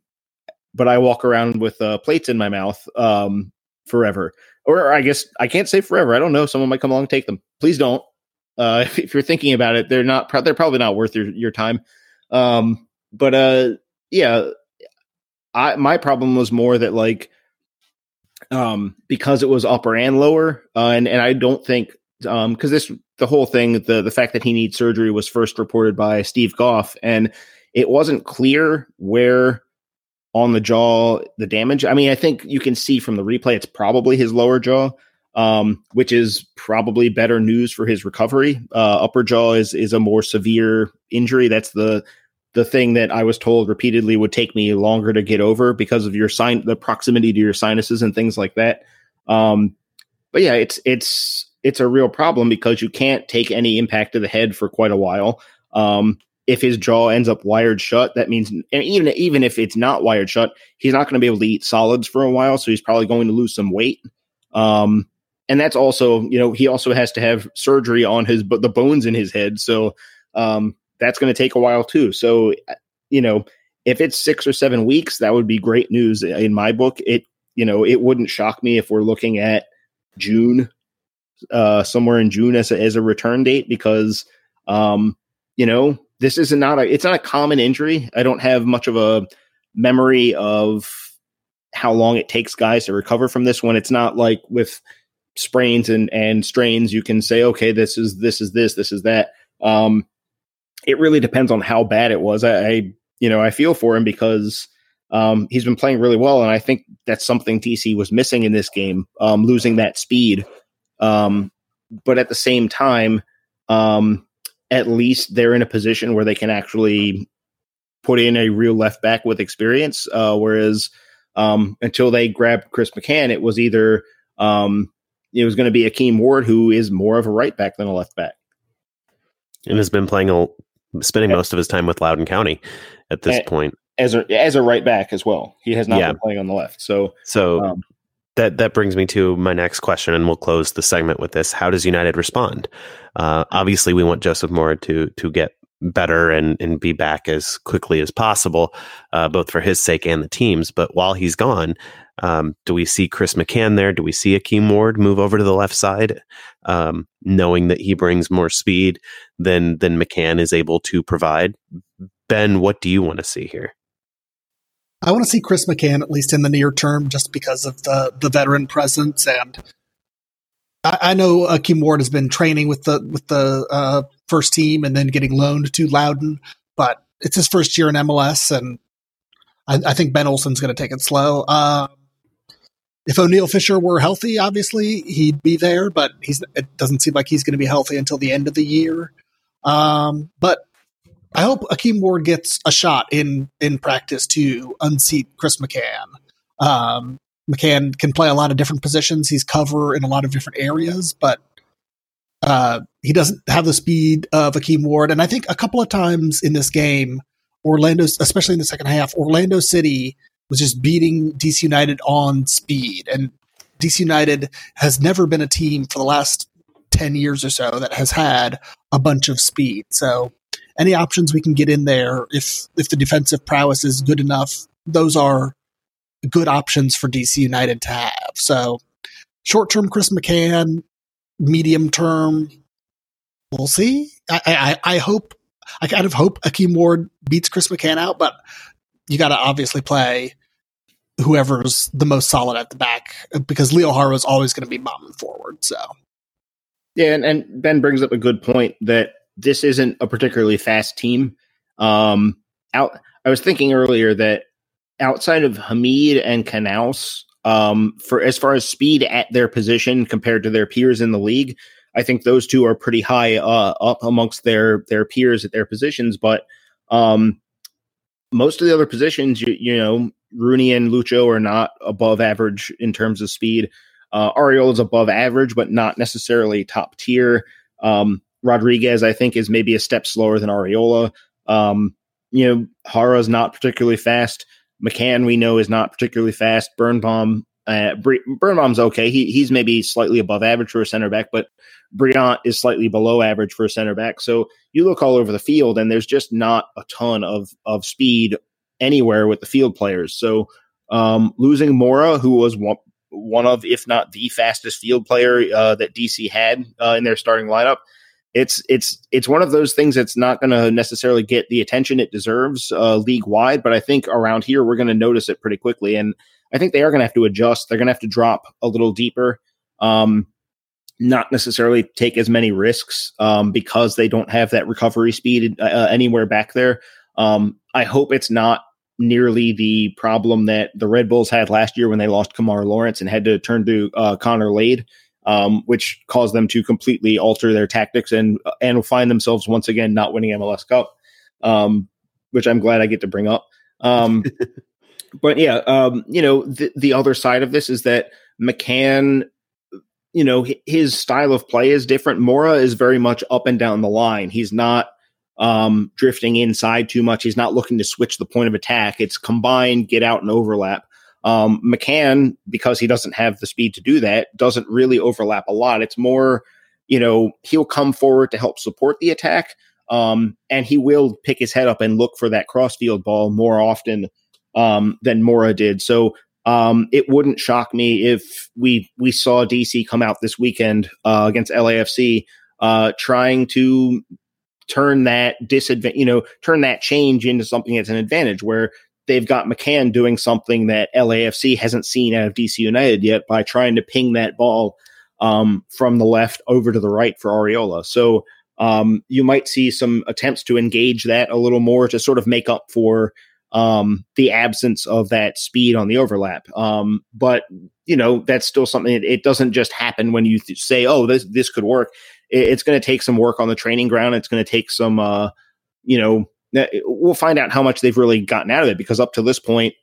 [SPEAKER 1] but I walk around with uh, plates in my mouth um forever. Or I guess I can't say forever. I don't know. Someone might come along and take them. Please don't. Uh, if, if you're thinking about it, they're not. They're probably not worth your your time. Um, but uh, yeah, I my problem was more that like, um, because it was upper and lower, uh, and and I don't think um because this the whole thing the the fact that he needs surgery was first reported by Steve Goff, and it wasn't clear where on the jaw the damage. I mean, I think you can see from the replay it's probably his lower jaw, um, which is probably better news for his recovery. Uh, upper jaw is is a more severe injury. That's the the thing that I was told repeatedly would take me longer to get over because of your sign the proximity to your sinuses and things like that. Um, but yeah, it's it's it's a real problem because you can't take any impact to the head for quite a while. Um, if his jaw ends up wired shut, that means and even even if it's not wired shut, he's not going to be able to eat solids for a while. So he's probably going to lose some weight. Um, and that's also you know he also has to have surgery on his but the bones in his head. So um, that's going to take a while too. So, you know, if it's six or seven weeks, that would be great news in my book. It, you know, it wouldn't shock me if we're looking at June, uh, somewhere in June as a, as a return date because, um, you know, this is not a, it's not a common injury. I don't have much of a memory of how long it takes guys to recover from this one. It's not like with sprains and, and strains, you can say, okay, this is, this is this, this is that. Um, it really depends on how bad it was. I, I you know, I feel for him because um, he's been playing really well, and I think that's something DC was missing in this game, um, losing that speed. Um, but at the same time, um, at least they're in a position where they can actually put in a real left back with experience. Uh, whereas um, until they grabbed Chris McCann, it was either um, it was going to be Akeem Ward, who is more of a right back than a left back,
[SPEAKER 3] and has been playing a spending most of his time with Loudoun County at this point
[SPEAKER 1] as a as a right back as well. He has not yeah. been playing on the left. So
[SPEAKER 3] so um, that that brings me to my next question, and we'll close the segment with this: How does United respond? Uh, obviously, we want Joseph Mora to to get better and and be back as quickly as possible, uh, both for his sake and the team's. But while he's gone, um, do we see Chris McCann there? Do we see Akeem Ward move over to the left side, um, knowing that he brings more speed than than McCann is able to provide? Ben, what do you want to see here?
[SPEAKER 2] I want to see Chris McCann at least in the near term, just because of the the veteran presence, and I, I know Akeem Ward has been training with the with the uh, first team and then getting loaned to Loudoun, but it's his first year in MLS, and I, I think Ben Olsen's going to take it slow. Uh, if Oniel Fisher were healthy, obviously he'd be there, but he's it doesn't seem like he's going to be healthy until the end of the year. Um, but I hope Akeem Ward gets a shot in in practice to unseat Chris McCann. Um, McCann can play a lot of different positions. He's cover in a lot of different areas, but uh, he doesn't have the speed of Akeem Ward. And I think a couple of times in this game, Orlando, especially in the second half, Orlando City was just beating DC United on speed. And DC United has never been a team for the last 10 years or so that has had a bunch of speed. So any options we can get in there, if if the defensive prowess is good enough, those are good options for DC United to have. So short term Chris McCann, medium term, we'll see. I, I, I hope I kind of hope Akeem Ward beats Chris McCann out, but you got to obviously play whoever's the most solid at the back because Leo Jara is always going to be bombing forward. So,
[SPEAKER 1] yeah, and, and, Ben brings up a good point that this isn't a particularly fast team. Um, out, I was thinking earlier that outside of Hamid and Canouse, um, for as far as speed at their position compared to their peers in the league, I think those two are pretty high uh, up amongst their their peers at their positions. But um, most of the other positions, you, you know, Rooney and Lucho are not above average in terms of speed. Uh, Arriola is above average, but not necessarily top tier. Um, Rodriguez, I think, is maybe a step slower than Arriola. Um, you know, Jara is not particularly fast. McCann, we know, is not particularly fast. Birnbaum, uh, Birnbaum's okay. He he's maybe slightly above average for a center back, but Brillant is slightly below average for a center back. So you look all over the field, and there's just not a ton of of speed anywhere with the field players. So um, losing Mora, who was one, one of, if not the fastest field player uh, that DC had uh, in their starting lineup, it's it's it's one of those things that's not going to necessarily get the attention it deserves uh, league wide, but I think around here we're going to notice it pretty quickly, and I think they are going to have to adjust. They're going to have to drop a little deeper, um, not necessarily take as many risks um, because they don't have that recovery speed uh, uh, anywhere back there. Um, I hope it's not nearly the problem that the Red Bulls had last year when they lost Kemar Lawrence and had to turn to uh, Connor Lade um, which caused them to completely alter their tactics and and find themselves once again not winning MLS Cup, um, which I'm glad I get to bring up. Um, but yeah, um, you know, the, the other side of this is that McCann, you know, his style of play is different. Mora is very much up and down the line. He's not um, drifting inside too much. He's not looking to switch the point of attack. It's combined, get out, and overlap. Um, McCann, because he doesn't have the speed to do that, doesn't really overlap a lot. It's more, you know, he'll come forward to help support the attack. Um, and he will pick his head up and look for that crossfield ball more often um, than Mora did. So um, it wouldn't shock me if we we saw DC come out this weekend uh, against LAFC, uh, trying to turn that disadvantage, you know, turn that change into something that's an advantage where they've got McCann doing something that LAFC hasn't seen out of DC United yet by trying to ping that ball um, from the left over to the right for Arriola. So um, you might see some attempts to engage that a little more to sort of make up for um, the absence of that speed on the overlap. Um, but you know that's still something. It, it doesn't just happen when you th- say, "Oh, this this could work." It, it's going to take some work on the training ground. It's going to take some, uh, you know, we'll find out how much they've really gotten out of it because up to this point,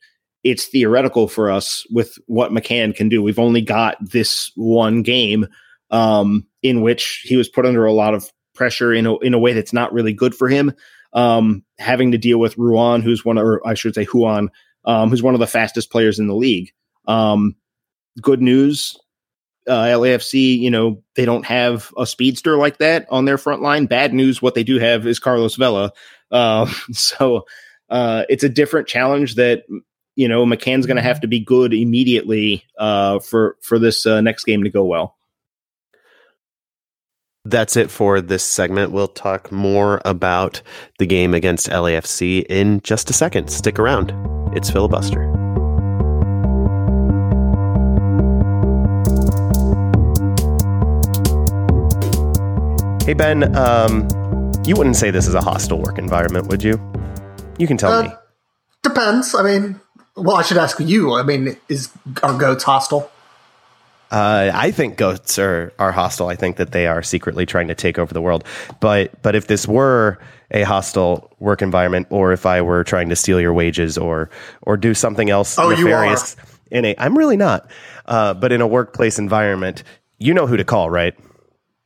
[SPEAKER 1] it's theoretical for us with what McCann can do. We've only got this one game um, in which he was put under a lot of pressure in a, in a way that's not really good for him um, having to deal with Ruan, who's one, of, or I should say Huan, um, who's one of the fastest players in the league. Um, good news, uh, LAFC, you know, they don't have a speedster like that on their front line. Bad news, what they do have is Carlos Vela. Uh, so uh, it's a different challenge that you know McCann's going to have to be good immediately uh, for for this uh, next game to go well.
[SPEAKER 3] That's it for this segment. We'll talk more about the game against LAFC in just a second. Stick around. It's filibuster. Hey Ben, um, you wouldn't say this is a hostile work environment, would you? You can tell uh, me.
[SPEAKER 2] Depends. I mean, well, I should ask you. I mean, is are goats hostile?
[SPEAKER 3] Uh, I think goats are are hostile. I think that they are secretly trying to take over the world. But but if this were a hostile work environment, or if I were trying to steal your wages, or or do something else
[SPEAKER 2] oh, nefarious
[SPEAKER 3] in a, I'm really not. Uh, but in a workplace environment, you know who to call, right?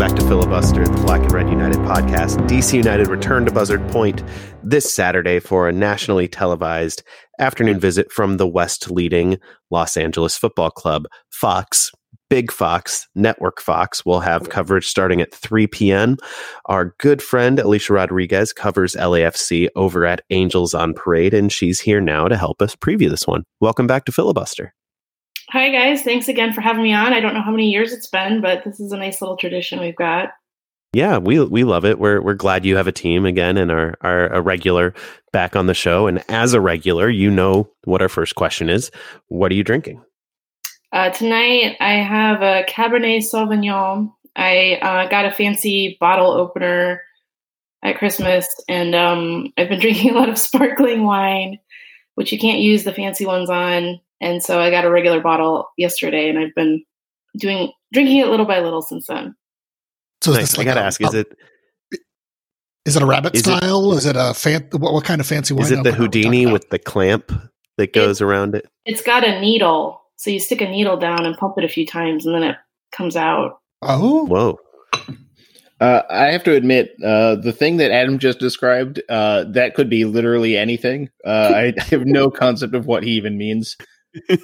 [SPEAKER 3] Back to Filibuster, the Black and Red United podcast. DC United returned to Buzzard Point this Saturday for a nationally televised afternoon visit from the West leading Los Angeles Football Club. Fox, Big Fox, Network Fox will have coverage starting at 3 p.m. Our good friend Alicia Rodriguez covers LAFC over at Angels on Parade, and she's here now to help us preview this one. Welcome back to Filibuster.
[SPEAKER 4] Hi, guys. Thanks again for having me on. I don't know how many years it's been, but this is a nice little tradition we've got.
[SPEAKER 3] Yeah, we we love it. We're we're glad you have a team again and are are a regular back on the show. And as a regular, you know what our first question is. What are you drinking?
[SPEAKER 4] Uh, tonight, I have a Cabernet Sauvignon. I uh, got a fancy bottle opener at Christmas, and um, I've been drinking a lot of sparkling wine, which you can't use the fancy ones on. And so I got a regular bottle yesterday, and I've been doing drinking it little by little since then.
[SPEAKER 3] So nice. like I gotta a, ask: Is it
[SPEAKER 2] is it a rabbit is style? It, is it a fan? What, what kind of fancy wine?
[SPEAKER 3] Is it the Houdini with the clamp that goes it, around it?
[SPEAKER 4] It's got a needle, so you stick a needle down and pump it a few times, and then it comes out.
[SPEAKER 2] Oh,
[SPEAKER 3] whoa!
[SPEAKER 1] Uh, I have to admit, uh, the thing that Adam just described, uh, that could be literally anything. Uh, I have no concept of what he even means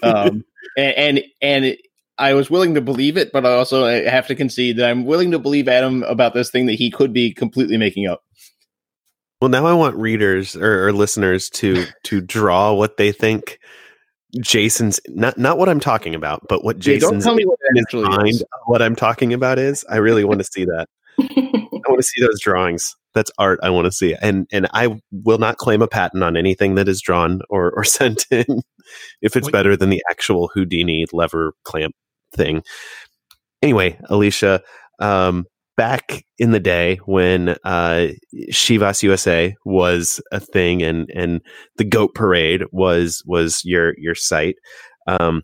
[SPEAKER 1] um, and, and, and I was willing to believe it, but I also have to concede that I'm willing to believe Adam about this thing that he could be completely making up.
[SPEAKER 3] Well, now I want readers or, or listeners to to draw what they think Jason's not not what I'm talking about, but what Jason's
[SPEAKER 1] yeah, don't tell me what, mind,
[SPEAKER 3] what I'm talking about is. I really want to see that. I want to see those drawings. That's art I want to see. And and I will not claim a patent on anything that is drawn or, or sent in if it's better than the actual Houdini lever clamp thing. Anyway, Alicia, um, back in the day when uh, Chivas USA was a thing and and the Goat Parade was was your your site. Um,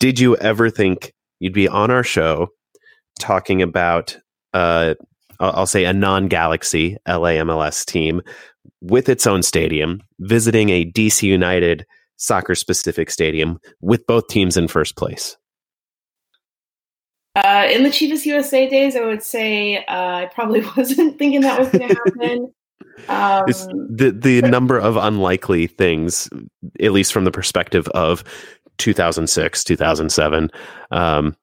[SPEAKER 3] did you ever think you'd be on our show talking about uh, I'll say a non-Galaxy LAMLS team with its own stadium, visiting a DC United soccer specific stadium with both teams in first place?
[SPEAKER 4] Uh, in the Chivas USA days, I would say uh, I probably wasn't thinking that was going to happen. Um,
[SPEAKER 3] the the number of unlikely things, at least from the perspective of 2006, 2007, um,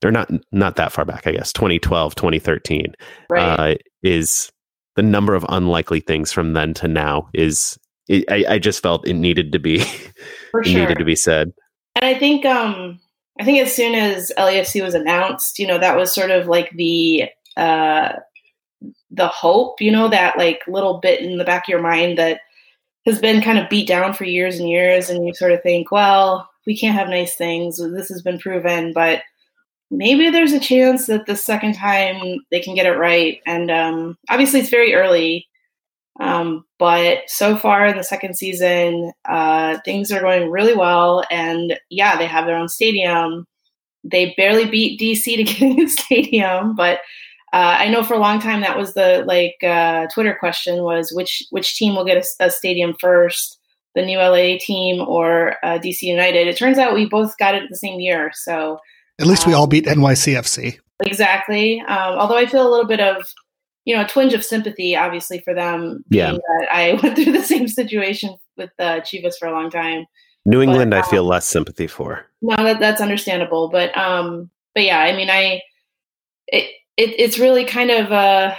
[SPEAKER 3] they're not not that far back, I guess. 2012, 2013 right. uh, is the number of unlikely things from then to now is. It, I, I just felt it needed to be
[SPEAKER 4] sure.
[SPEAKER 3] needed to be said.
[SPEAKER 4] And I think um I think as soon as LAFC was announced, you know, that was sort of like the uh, the hope, you know, that like little bit in the back of your mind that has been kind of beat down for years and years, and you sort of think, well, we can't have nice things. This has been proven, but maybe there's a chance that the second time they can get it right. And um, obviously, it's very early. Um, but so far in the second season, uh, things are going really well. And yeah, they have their own stadium. They barely beat DC to get in the stadium, but uh, I know for a long time that was the like uh, Twitter question was which which team will get a, a stadium first, the new LA team or uh, DC United. It turns out we both got it the same year, so
[SPEAKER 2] at least we all beat NYCFC.
[SPEAKER 4] Exactly. Um, although I feel a little bit of you know, a twinge of sympathy, obviously, for them.
[SPEAKER 3] Yeah.
[SPEAKER 4] I went through the same situation with uh, Chivas for a long time.
[SPEAKER 3] New England, but, um, I feel less sympathy for.
[SPEAKER 4] No, that, that's understandable. But, um, but yeah, I mean, I, it, it it's really kind of, uh,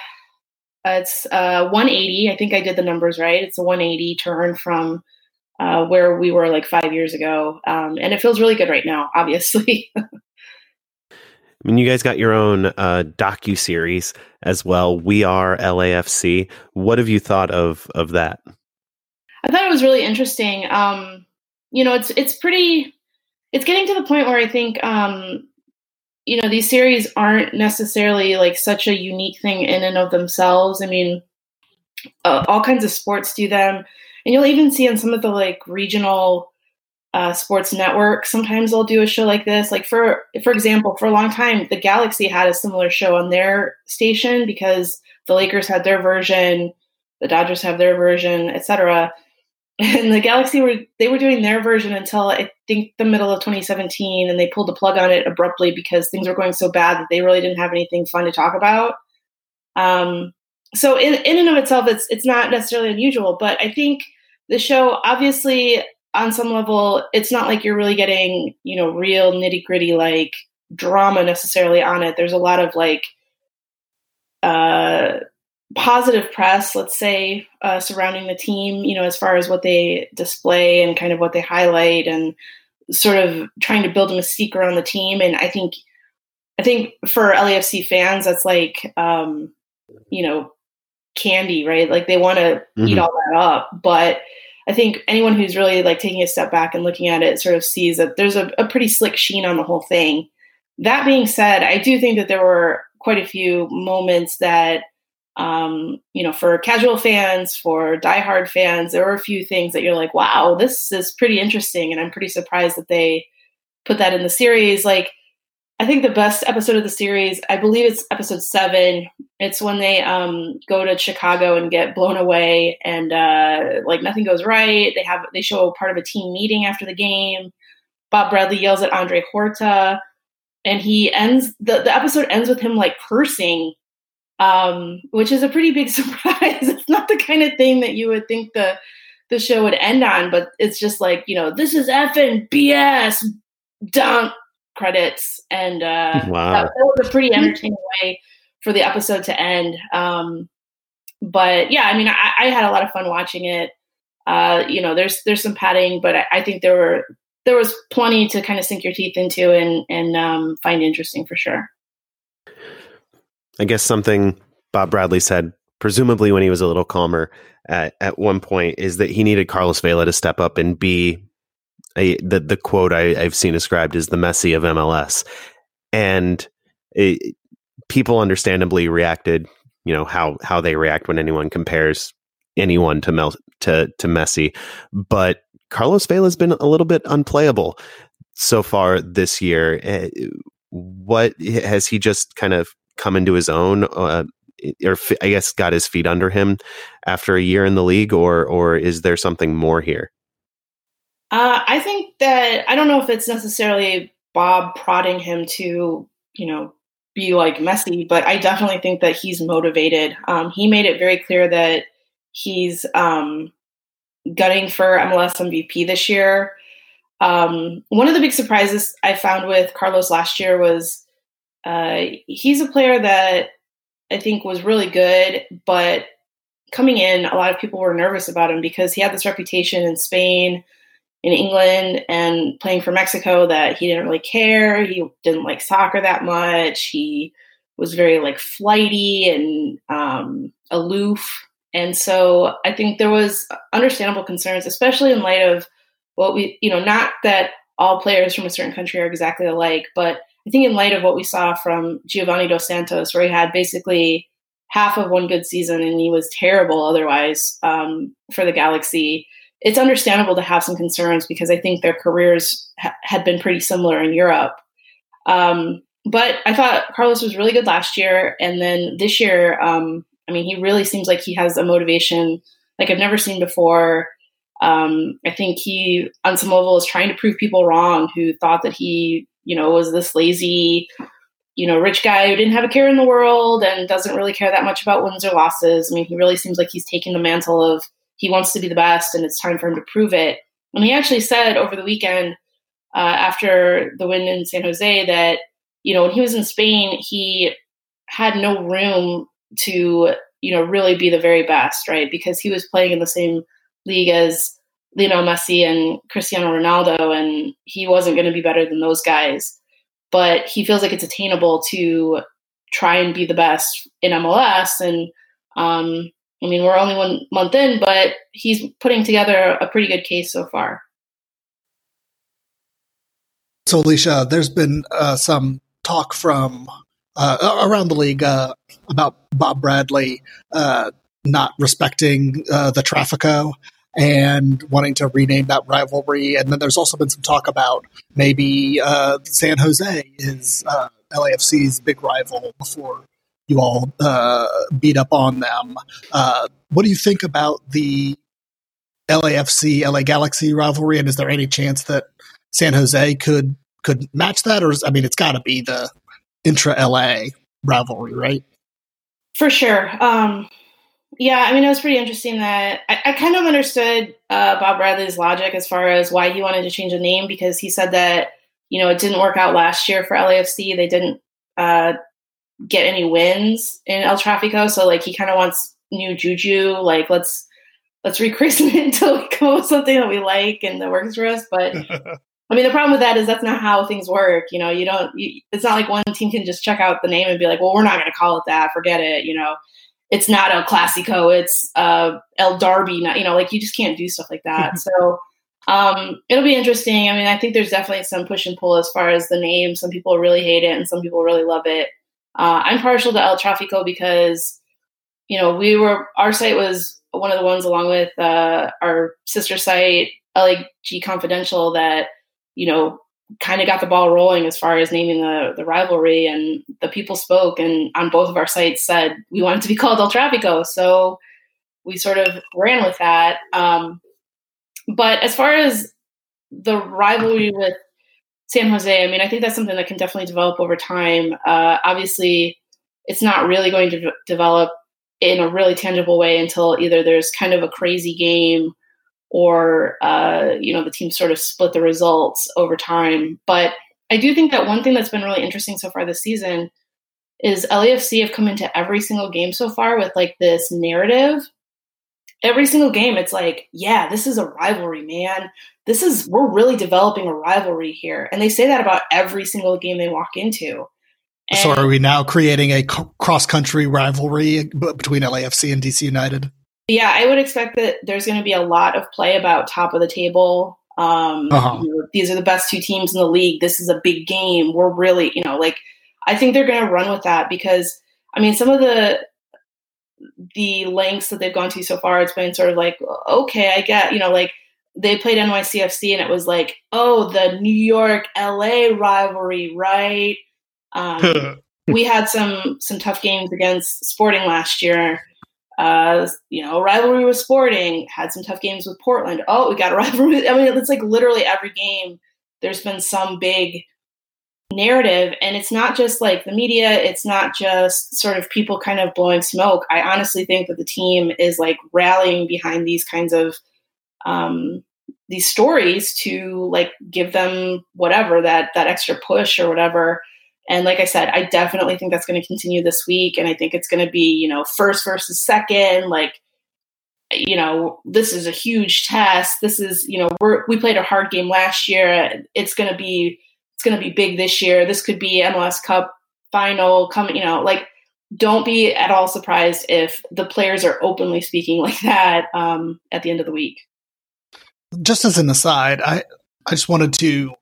[SPEAKER 4] it's uh 180. I think I did the numbers right. It's a 180 turn from uh, where we were like five years ago. Um, and it feels really good right now, obviously.
[SPEAKER 3] I mean, you guys got your own uh, docu series as well. We are LAFC. What have you thought of of that?
[SPEAKER 4] I thought it was really interesting. Um, you know, it's it's pretty. It's getting to the point where I think, um, you know, these series aren't necessarily like such a unique thing in and of themselves. I mean, uh, all kinds of sports do them, and you'll even see on some of the like regional uh, sports network sometimes they'll do a show like this. Like for for example for a long time the galaxy had a similar show on their station because the lakers had their version the dodgers have their version etc and the galaxy were they were doing their version until i think the middle of 2017 and they pulled the plug on it abruptly because things were going so bad that they really didn't have anything fun to talk about. Um, so in, in and of itself it's it's not necessarily unusual but i think the show obviously on some level, it's not like you're really getting, you know, real nitty gritty like drama necessarily on it. There's a lot of like uh, positive press, let's say, uh, surrounding the team, you know, as far as what they display and kind of what they highlight and sort of trying to build a mystique around the team. And I think, I think for LAFC fans, that's like, um, you know, candy, right? Like they want to mm-hmm. eat all that up, but I think anyone who's really like taking a step back and looking at it sort of sees that there's a, a pretty slick sheen on the whole thing. That being said, I do think that there were quite a few moments that, um, you know, for casual fans, for diehard fans, there were a few things that you're like, wow, this is pretty interesting. And I'm pretty surprised that they put that in the series. Like, I think the best episode of the series, I believe it's episode seven. It's when they um, go to Chicago and get blown away, and uh, like nothing goes right. They have they show part of a team meeting after the game. Bob Bradley yells at Andre Horta, and he ends the the episode ends with him like cursing, um, which is a pretty big surprise. it's not the kind of thing that you would think the the show would end on, but it's just like you know this is effing BS. Dunk credits, and uh, wow. that, that, was a pretty entertaining way for the episode to end. Um, but yeah, I mean, I, I, had a lot of fun watching it. Uh, you know, there's there's some padding, but I, I, think there were there was plenty to kind of sink your teeth into and and um, find interesting for sure.
[SPEAKER 3] I guess something Bob Bradley said, presumably when he was a little calmer at, at one point, is that he needed Carlos Vela to step up and be a, the the quote I, have seen described as the Messi of MLS, and it, people understandably reacted. You know how how they react when anyone compares anyone to Mel to to Messi, but Carlos Vela has been a little bit unplayable so far this year. Eh, what has he just kind of come into his own, uh, or I guess got his feet under him after a year in the league, or or is there something more here?
[SPEAKER 4] Uh, I think that I don't know if it's necessarily Bob prodding him to, you know, be like Messi, but I definitely think that he's motivated. Um, he made it very clear that he's um, gunning for MLS MVP this year. Um, one of the big surprises I found with Carlos last year was uh, he's a player that I think was really good, but coming in, a lot of people were nervous about him because he had this reputation in Spain, in England, and playing for Mexico that he didn't really care. He didn't like soccer that much. He was very like flighty and um, aloof. And so I think there was understandable concerns, especially in light of what we, you know, not that all players from a certain country are exactly alike, but I think in light of what we saw from Giovanni Dos Santos, where he had basically half of one good season and he was terrible otherwise um, for the Galaxy, it's understandable to have some concerns because I think their careers ha- had been pretty similar in Europe. Um, but I thought Carlos was really good last year, and then this year, um, I mean, he really seems like he has a motivation like I've never seen before. Um, I think he on some level is trying to prove people wrong who thought that he you know, was this lazy, you know, rich guy who didn't have a care in the world and doesn't really care that much about wins or losses. I mean, he really seems like he's taking the mantle of he wants to be the best and it's time for him to prove it. And he actually said over the weekend uh, after the win in San Jose that, you know, when he was in Spain, he had no room to, you know, really be the very best, right? Because he was playing in the same league as Lionel Messi and Cristiano Ronaldo, and he wasn't going to be better than those guys. But he feels like it's attainable to try and be the best in MLS. And um, I mean, we're only one month in, but he's putting together a pretty good case so far.
[SPEAKER 2] So, Alicia, there's been uh, some talk from uh, around the league uh, about Bob Bradley uh, not respecting uh, the Trafico and wanting to rename that rivalry. And then there's also been some talk about maybe uh, San Jose is LAFC's big rival before you all uh, beat up on them. Uh, what do you think about the LAFC LA Galaxy rivalry? And is there any chance that San Jose could could match that? Or is, I mean, it's got to be the intra LA rivalry, right?
[SPEAKER 4] For sure. Um, yeah, I mean, it was pretty interesting that I, I kind of understood uh, Bob Bradley's logic as far as why he wanted to change the name because he said that, you know, it didn't work out last year for LAFC. They didn't uh, get any wins in El Trafico. So, like, he kind of wants new juju. Like, let's let's rechristen it until we come up with something that we like and that works for us. But I mean, the problem with that is that's not how things work. You know, you don't. You, it's not like one team can just check out the name and be like, "Well, we're not going to call it that. Forget it." You know, it's not El Clasico, it's uh, El Derby. you know, like you just can't do stuff like that. so um, it'll be interesting. I mean, I think there's definitely some push and pull as far as the name. Some people really hate it, and some people really love it. Uh, I'm partial to El Trafico because you know we were our site was one of the ones along with uh, our sister site LAG Confidential that you know kind of got the ball rolling as far as naming the, the rivalry and the people spoke and on both of our sites said we want it to be called El Trafico. So we sort of ran with that. Um, but as far as the rivalry with San Jose, I mean, I think that's something that can definitely develop over time. Uh, obviously, it's not really going to develop in a really tangible way until either there's kind of a crazy game or uh, you know the team sort of split the results over time. But I do think that one thing that's been really interesting so far this season is LAFC have come into every single game so far with like this narrative. Every single game, it's like, yeah, this is a rivalry, man. This is we're really developing a rivalry here, and they say that about every single game they walk into. And
[SPEAKER 2] so are we now creating a cross country rivalry between LAFC and DC United?
[SPEAKER 4] yeah, I would expect that there's going to be a lot of play about top of the table. Um,
[SPEAKER 2] Uh-huh.
[SPEAKER 4] you know, these are the best two teams in the league. This is a big game. We're really, you know, like I think they're going to run with that because I mean, some of the the lengths that they've gone to so far, it's been sort of like, okay, I get, you know, like they played NYCFC and it was like, oh, the New York LA rivalry, right? Um, we had some some tough games against Sporting last year. Uh, you know, rivalry with Sporting had some tough games with Portland. Oh, we got a rivalry. I mean, it's like literally every game. There's been some big narrative, and it's not just like the media. It's not just sort of people kind of blowing smoke. I honestly think that the team is like rallying behind these kinds of um, these stories to like give them whatever that that extra push or whatever. And like I said, I definitely think that's going to continue this week. And I think it's going to be, you know, first versus second. Like, you know, this is a huge test. This is, you know, we're, we played a hard game last year. It's going to be, it's going to be big this year. This could be MLS Cup final coming, you know, like, don't be at all surprised if the players are openly speaking like that um, at the end of the week.
[SPEAKER 2] Just as an aside, I, I just wanted to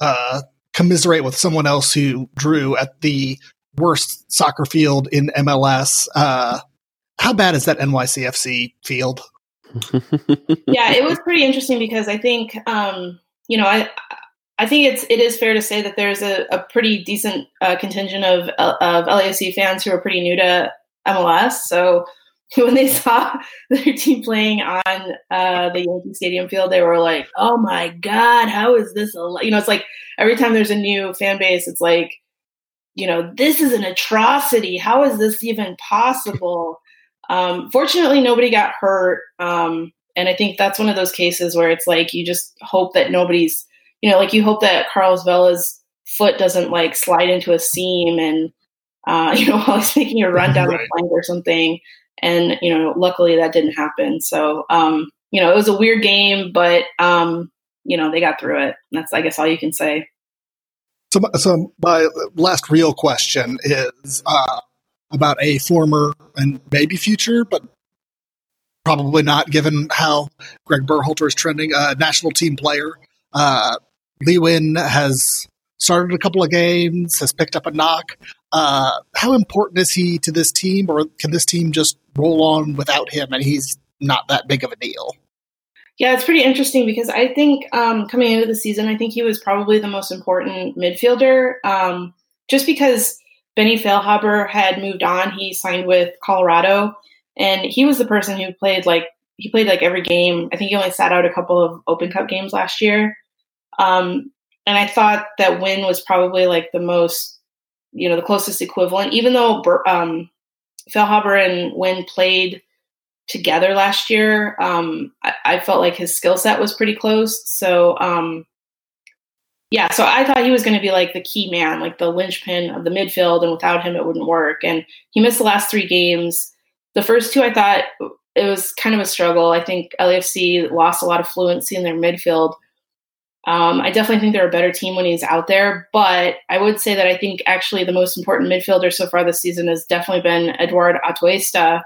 [SPEAKER 2] uh, commiserate with someone else who drew at the worst soccer field in MLS. Uh, how bad is that NYCFC field?
[SPEAKER 4] yeah, it was pretty interesting because I think um, you know I I think it's it is fair to say that there's a, a pretty decent uh, contingent of of LAFC fans who are pretty new to MLS. So when they saw their team playing on uh, the Yankee Stadium field, they were like, "Oh my god, how is this?" A-? You know, it's like every time there's a new fan base, it's like, you know, this is an atrocity. How is this even possible? Um, fortunately, nobody got hurt, um, and I think that's one of those cases where it's like you just hope that nobody's, you know, like you hope that Carlos Vela's foot doesn't like slide into a seam and uh, you know while he's making a run down
[SPEAKER 2] Right.
[SPEAKER 4] the flank or something. And you know, luckily that didn't happen. So um, you know, it was a weird game, but um, you know, they got through it. That's I guess all you can say.
[SPEAKER 2] So, so my last real question is uh, about a former and maybe future, but probably not, given how Greg Berhalter is trending. Uh, national team player uh, Lee Nguyen has started a couple of games, has picked up a knock. Uh, how important is he to this team, or can this team just roll on without him and he's not that big of a deal?
[SPEAKER 4] Yeah, it's pretty interesting because I think um, coming into the season, I think he was probably the most important midfielder. Um, just because Benny Feilhaber had moved on, he signed with Colorado, and he was the person who played like he played like every game. I think he only sat out a couple of Open Cup games last year. Um, and I thought that Nguyen was probably like the most, you know, the closest equivalent. Even though um, Feilhaber and Nguyen played together last year. Um, I, I, felt like his skill set was pretty close. So, um, yeah, so I thought he was going to be like the key man, like the linchpin of the midfield, and without him, it wouldn't work. And he missed the last three games. The first two, I thought it was kind of a struggle. I think LAFC lost a lot of fluency in their midfield. Um, I definitely think they're a better team when he's out there, but I would say that I think actually the most important midfielder so far this season has definitely been Eduard Atuesta,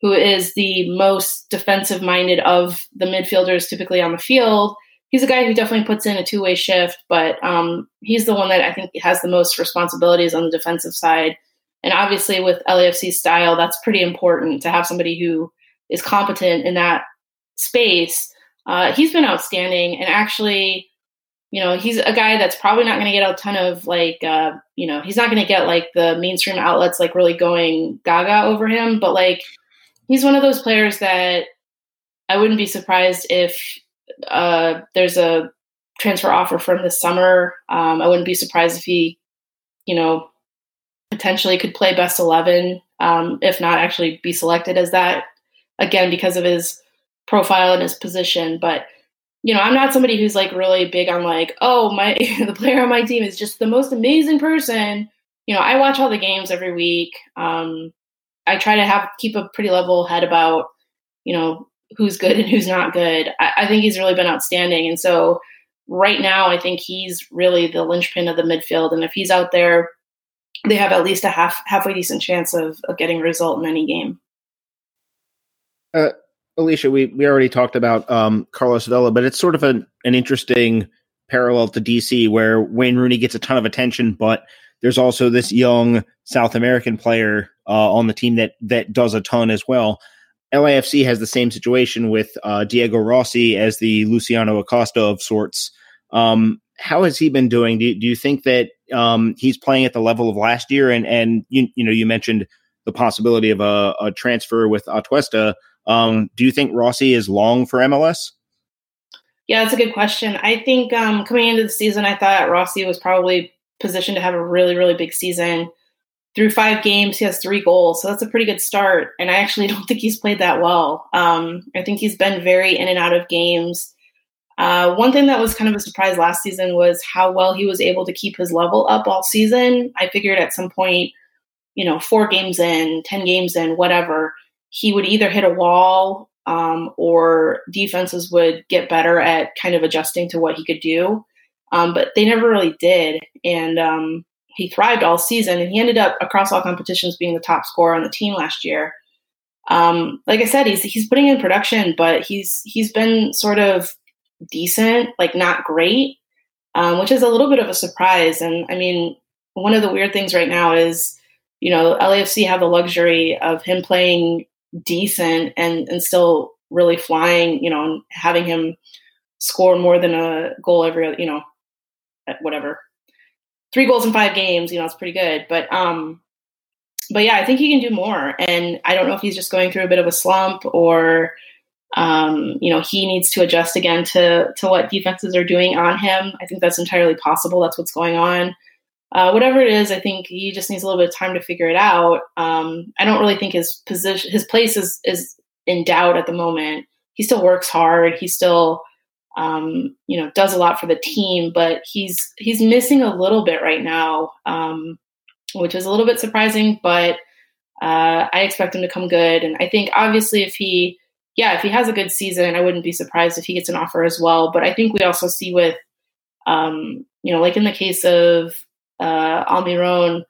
[SPEAKER 4] who is the most defensive minded of the midfielders typically on the field. He's a guy who definitely puts in a two way shift, but um, he's the one that I think has the most responsibilities on the defensive side. And obviously, with LAFC style, that's pretty important to have somebody who is competent in that space. Uh, he's been outstanding, and actually, you know, he's a guy that's probably not going to get a ton of like, uh, you know, he's not going to get like the mainstream outlets like really going gaga over him, but like he's one of those players that I wouldn't be surprised if uh, there's a transfer offer from this summer. Um, I wouldn't be surprised if he, you know, potentially could play best 11, um, if not actually be selected as that again because of his profile and his position. But, you know, I'm not somebody who's like really big on like, oh, my, the player on my team is just the most amazing person. You know, I watch all the games every week. Um, I try to have keep a pretty level head about, you know, who's good and who's not good. I, I, think he's really been outstanding. And so right now I think he's really the linchpin of the midfield. And if he's out there they have at least a half halfway decent chance of, of getting a result in any game.
[SPEAKER 1] Uh, Alicia, we, we already talked about um, Carlos Vela, but it's sort of an, an interesting parallel to DC where Wayne Rooney gets a ton of attention, but there's also this young South American player uh, on the team that that does a ton as well. LAFC has the same situation with uh, Diego Rossi as the Luciano Acosta of sorts. Um, how has he been doing? Do you, do you think that um, he's playing at the level of last year? And and you you know you mentioned the possibility of a, a transfer with Atuesta. Um, do you think Rossi is long for MLS?
[SPEAKER 4] Yeah, that's a good question. I think um, coming into the season, I thought Rossi was probably positioned to have a really, really big season. Through five games, he has three goals, so that's a pretty good start. And I actually don't think he's played that well. Um, I think he's been very in and out of games. Uh, one thing that was kind of a surprise last season was how well he was able to keep his level up all season. I figured at some point, you know, four games in, 10 games in, whatever, he would either hit a wall um, or defenses would get better at kind of adjusting to what he could do. Um, but they never really did. And um, he thrived all season and he ended up across all competitions being the top scorer on the team last year. Um, like I said, he's he's putting in production, but he's he's been sort of decent, like not great, um, which is a little bit of a surprise. And I mean, one of the weird things right now is, you know, LAFC have the luxury of him playing decent and and still really flying, you know, and having him score more than a goal every you know, whatever. Three goals in five games, you know, it's pretty good. But um but yeah, I think he can do more. And I don't know if he's just going through a bit of a slump or um, you know, he needs to adjust again to to what defenses are doing on him. I think that's entirely possible. That's what's going on uh, whatever it is, I think he just needs a little bit of time to figure it out. Um, I don't really think his position, his place is is in doubt at the moment. He still works hard. He still, um, you know, does a lot for the team, but he's he's missing a little bit right now, um, which is a little bit surprising. But uh, I expect him to come good, and I think obviously if he, yeah, if he has a good season, I wouldn't be surprised if he gets an offer as well. But I think we also see with, um, you know, like in the case of uh, Almiron,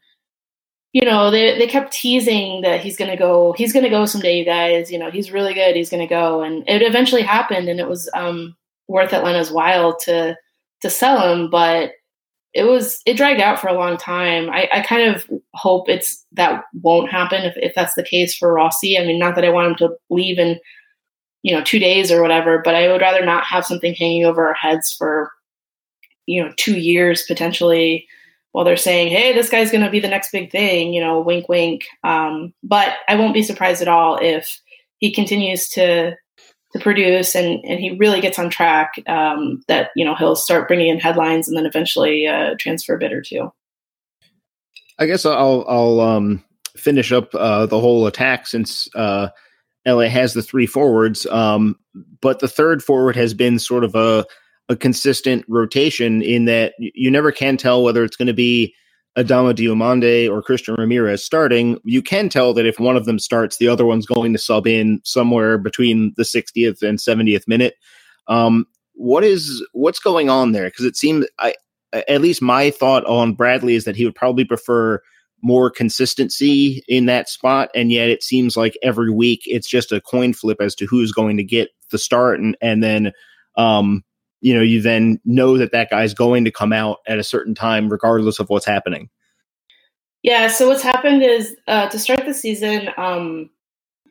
[SPEAKER 4] you know, they they kept teasing that he's gonna go, he's gonna go someday, you guys. You know, he's really good, he's gonna go, and it eventually happened, and it was um, worth Atlanta's while to to sell him, but it was it dragged out for a long time. I, I kind of hope it's that won't happen if, if that's the case for Rossi. I mean, not that I want him to leave in you know two days or whatever, but I would rather not have something hanging over our heads for you know two years potentially while they're saying, "Hey, this guy's going to be the next big thing," you know, wink, wink. Um, but I won't be surprised at all if he continues to to produce and and he really gets on track. Um, that you know he'll start bringing in headlines and then eventually uh, transfer a bit or two.
[SPEAKER 1] I guess I'll I'll um, finish up uh, the whole attack since uh, LA has the three forwards, um, but the third forward has been sort of a a consistent rotation in that you never can tell whether it's going to be Adama Diomande or Christian Ramirez starting. You can tell that if one of them starts, the other one's going to sub in somewhere between the 60th and 70th minute. Um, what is what's going on there? Because it seems I at least my thought on Bradley is that he would probably prefer more consistency in that spot, and yet it seems like every week it's just a coin flip as to who's going to get the start, and and then um, you know, you then know that that guy's going to come out at a certain time, regardless of what's happening.
[SPEAKER 4] Yeah. So what's happened is uh, to start the season, um,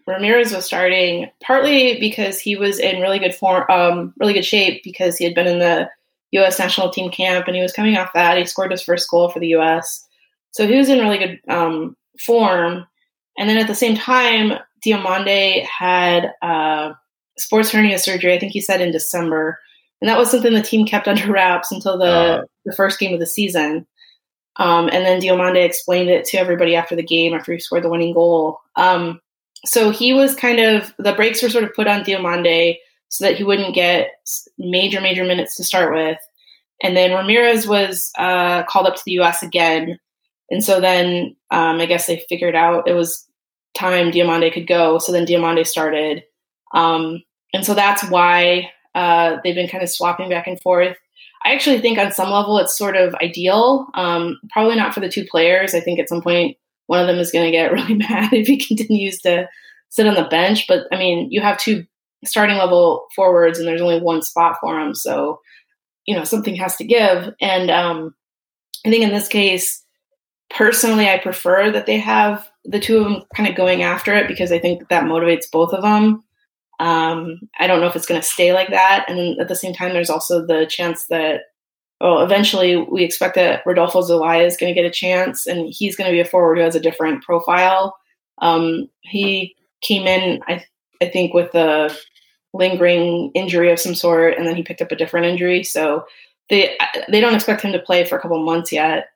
[SPEAKER 4] Ramirez was starting partly because he was in really good form, um, really good shape because he had been in the U.S. national team camp and he was coming off that. He scored his first goal for the U.S. So he was in really good um, form. And then at the same time, Diomande had uh, sports hernia surgery. I think he said in December and that was something the team kept under wraps until the uh, the first game of the season. Um, and then Diomande explained it to everybody after the game after he scored the winning goal. Um, so he was kind of the brakes were sort of put on Diomande so that he wouldn't get major major minutes to start with. And then Ramirez was uh, called up to the U.S. again, and so then um, I guess they figured out it was time Diomande could go. So then Diomande started, um, and so that's why uh, they've been kind of swapping back and forth. I actually think on some level it's sort of ideal. Um, probably not for the two players. I think at some point one of them is going to get really mad if he continues to sit on the bench. But I mean, you have two starting level forwards, and there's only one spot for them, so you know something has to give. And um, I think in this case, personally, I prefer that they have the two of them kind of going after it because I think that motivates both of them. Um, I don't know if it's going to stay like that. And at the same time, there's also the chance that, well, eventually we expect that Rodolfo Zelaya is going to get a chance and he's going to be a forward who has a different profile. Um, he came in, I, I think, with a lingering injury of some sort, and then he picked up a different injury. So they they don't expect him to play for a couple months yet,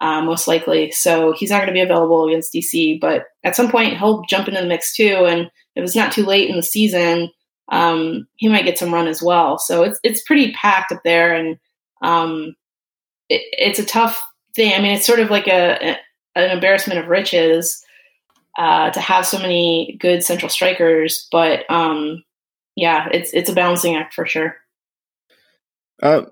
[SPEAKER 4] uh, most likely. So he's not going to be available against DC. But at some point, he'll jump into the mix too, and if it's not too late in the season, um, he might get some run as well. So it's it's pretty packed up there, and um, it, it's a tough thing. I mean, it's sort of like a, a an embarrassment of riches uh, to have so many good central strikers, but um, yeah, it's it's a balancing act for sure.
[SPEAKER 1] Uh,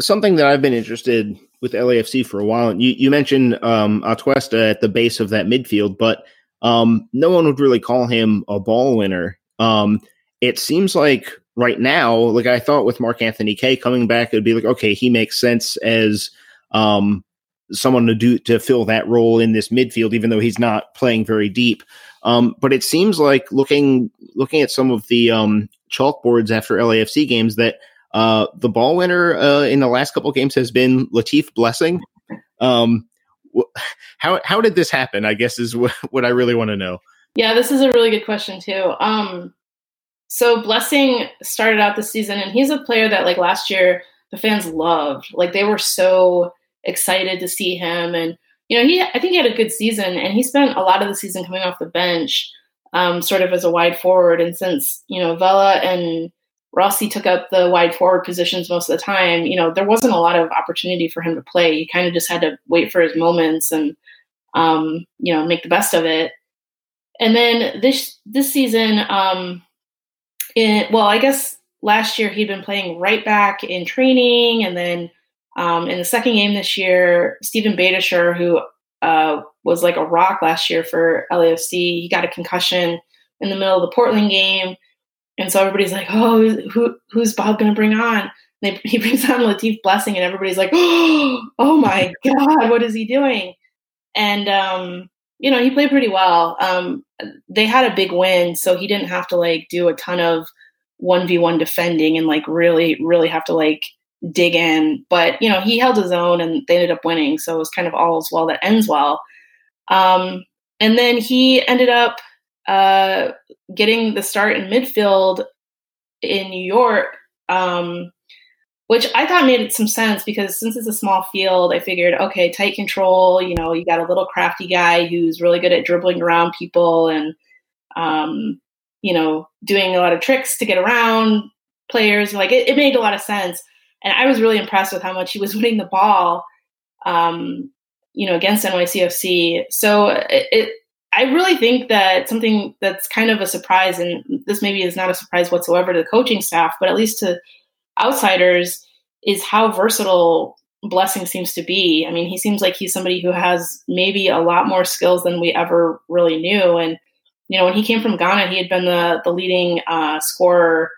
[SPEAKER 1] something that I've been interested with LAFC for a while. You you mentioned um, Atuesta at the base of that midfield, but um, no one would really call him a ball winner. Um, it seems like right now, like I thought with Mark Anthony Kaye coming back, it'd be like, okay, he makes sense as um, someone to do to fill that role in this midfield, even though he's not playing very deep. Um, but it seems like looking looking at some of the um, chalkboards after LAFC games that uh, the ball winner uh, in the last couple games has been Latif Blessing. Um, how how did this happen? I guess is what, what I really want to know.
[SPEAKER 4] Yeah, this is a really good question too. Um, so Blessing started out the season, and he's a player that like last year the fans loved. Like they were so excited to see him, and you know he I think he had a good season, and he spent a lot of the season coming off the bench, um, sort of as a wide forward. And since you know Vela and Rossi took up the wide forward positions most of the time, you know, there wasn't a lot of opportunity for him to play. He kind of just had to wait for his moments and, um, you know, make the best of it. And then this this season, um, well, I guess last year he'd been playing right back in training, and then um, in the second game this year, Steven Beitashour, who uh, was like a rock last year for LAFC, he got a concussion in the middle of the Portland game and so everybody's like, oh, who, who's Bob going to bring on? They, he brings on Latif Blessing, and everybody's like, oh, oh my God, what is he doing? And, um, you know, he played pretty well. Um, they had a big win, so he didn't have to like do a ton of 1v1 defending and like really, really have to like dig in. But, you know, he held his own and they ended up winning. So it was kind of all as well that ends well. Um, and then he ended up uh, getting the start in midfield in New York, um, which I thought made some sense because since it's a small field, I figured, okay, tight control, you know, you got a little crafty guy who's really good at dribbling around people and, um, you know, doing a lot of tricks to get around players. Like it, it made a lot of sense. And I was really impressed with how much he was winning the ball, um, you know, against NYCFC. So it, it I really think that something that's kind of a surprise, and this maybe is not a surprise whatsoever to the coaching staff, but at least to outsiders, is how versatile Blessing seems to be. I mean, he seems like he's somebody who has maybe a lot more skills than we ever really knew. And you know, when he came from Ghana, he had been the the leading uh, scorer,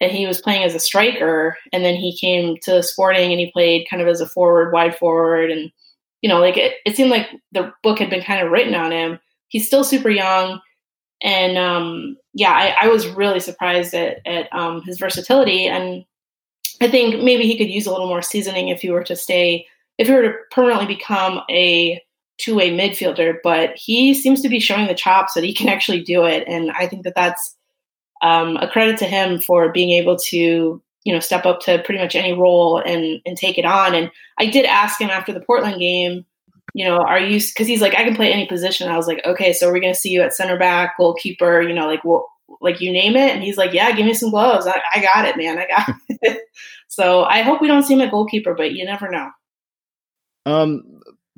[SPEAKER 4] and he was playing as a striker. And then he came to Sporting, and he played kind of as a forward, wide forward, and you know, like it, it seemed like the book had been kind of written on him he's still super young. And um, yeah, I, I, was really surprised at, at um, his versatility. And I think maybe he could use a little more seasoning if he were to stay, if he were to permanently become a two way midfielder. But he seems to be showing the chops that he can actually do it. And I think that that's um, a credit to him for being able to you know step up to pretty much any role and and take it on and i did ask him after the portland game you know, are you, cause he's like, I can play any position. I was like, okay, so we're going to see you at center back, goalkeeper, you know, like, well, like you name it. And he's like, yeah, give me some gloves. I, I got it, man. I got it. so I hope we don't see him at goalkeeper, but you never know.
[SPEAKER 1] Um,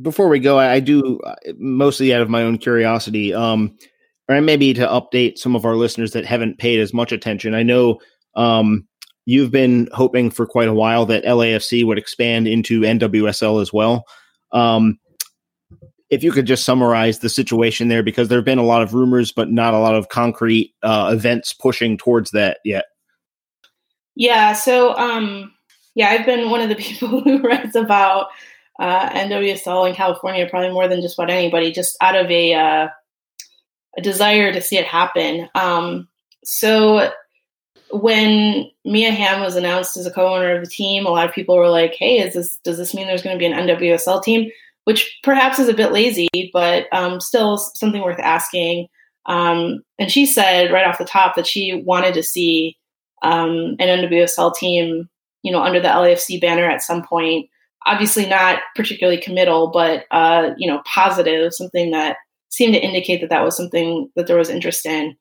[SPEAKER 1] before we go, I, I do uh, mostly out of my own curiosity, um, or maybe to update some of our listeners that haven't paid as much attention. I know, um, you've been hoping for quite a while that LAFC would expand into NWSL as well. Um, if you could just summarize the situation there, because there have been a lot of rumors, but not a lot of concrete uh, events pushing towards that yet.
[SPEAKER 4] Yeah. So, um, yeah, I've been one of the people who writes about uh, NWSL in California probably more than just about anybody, just out of a uh, a desire to see it happen. Um, so when Mia Hamm was announced as a co-owner of the team, a lot of people were like, "Hey, is this does this mean there's going to be an NWSL team?" Which perhaps is a bit lazy, but um, still something worth asking. Um, and she said right off the top that she wanted to see um, an NWSL team, you know, under the LAFC banner at some point. Obviously, not particularly committal, but uh, you know, positive, something that seemed to indicate that that was something that there was interest in.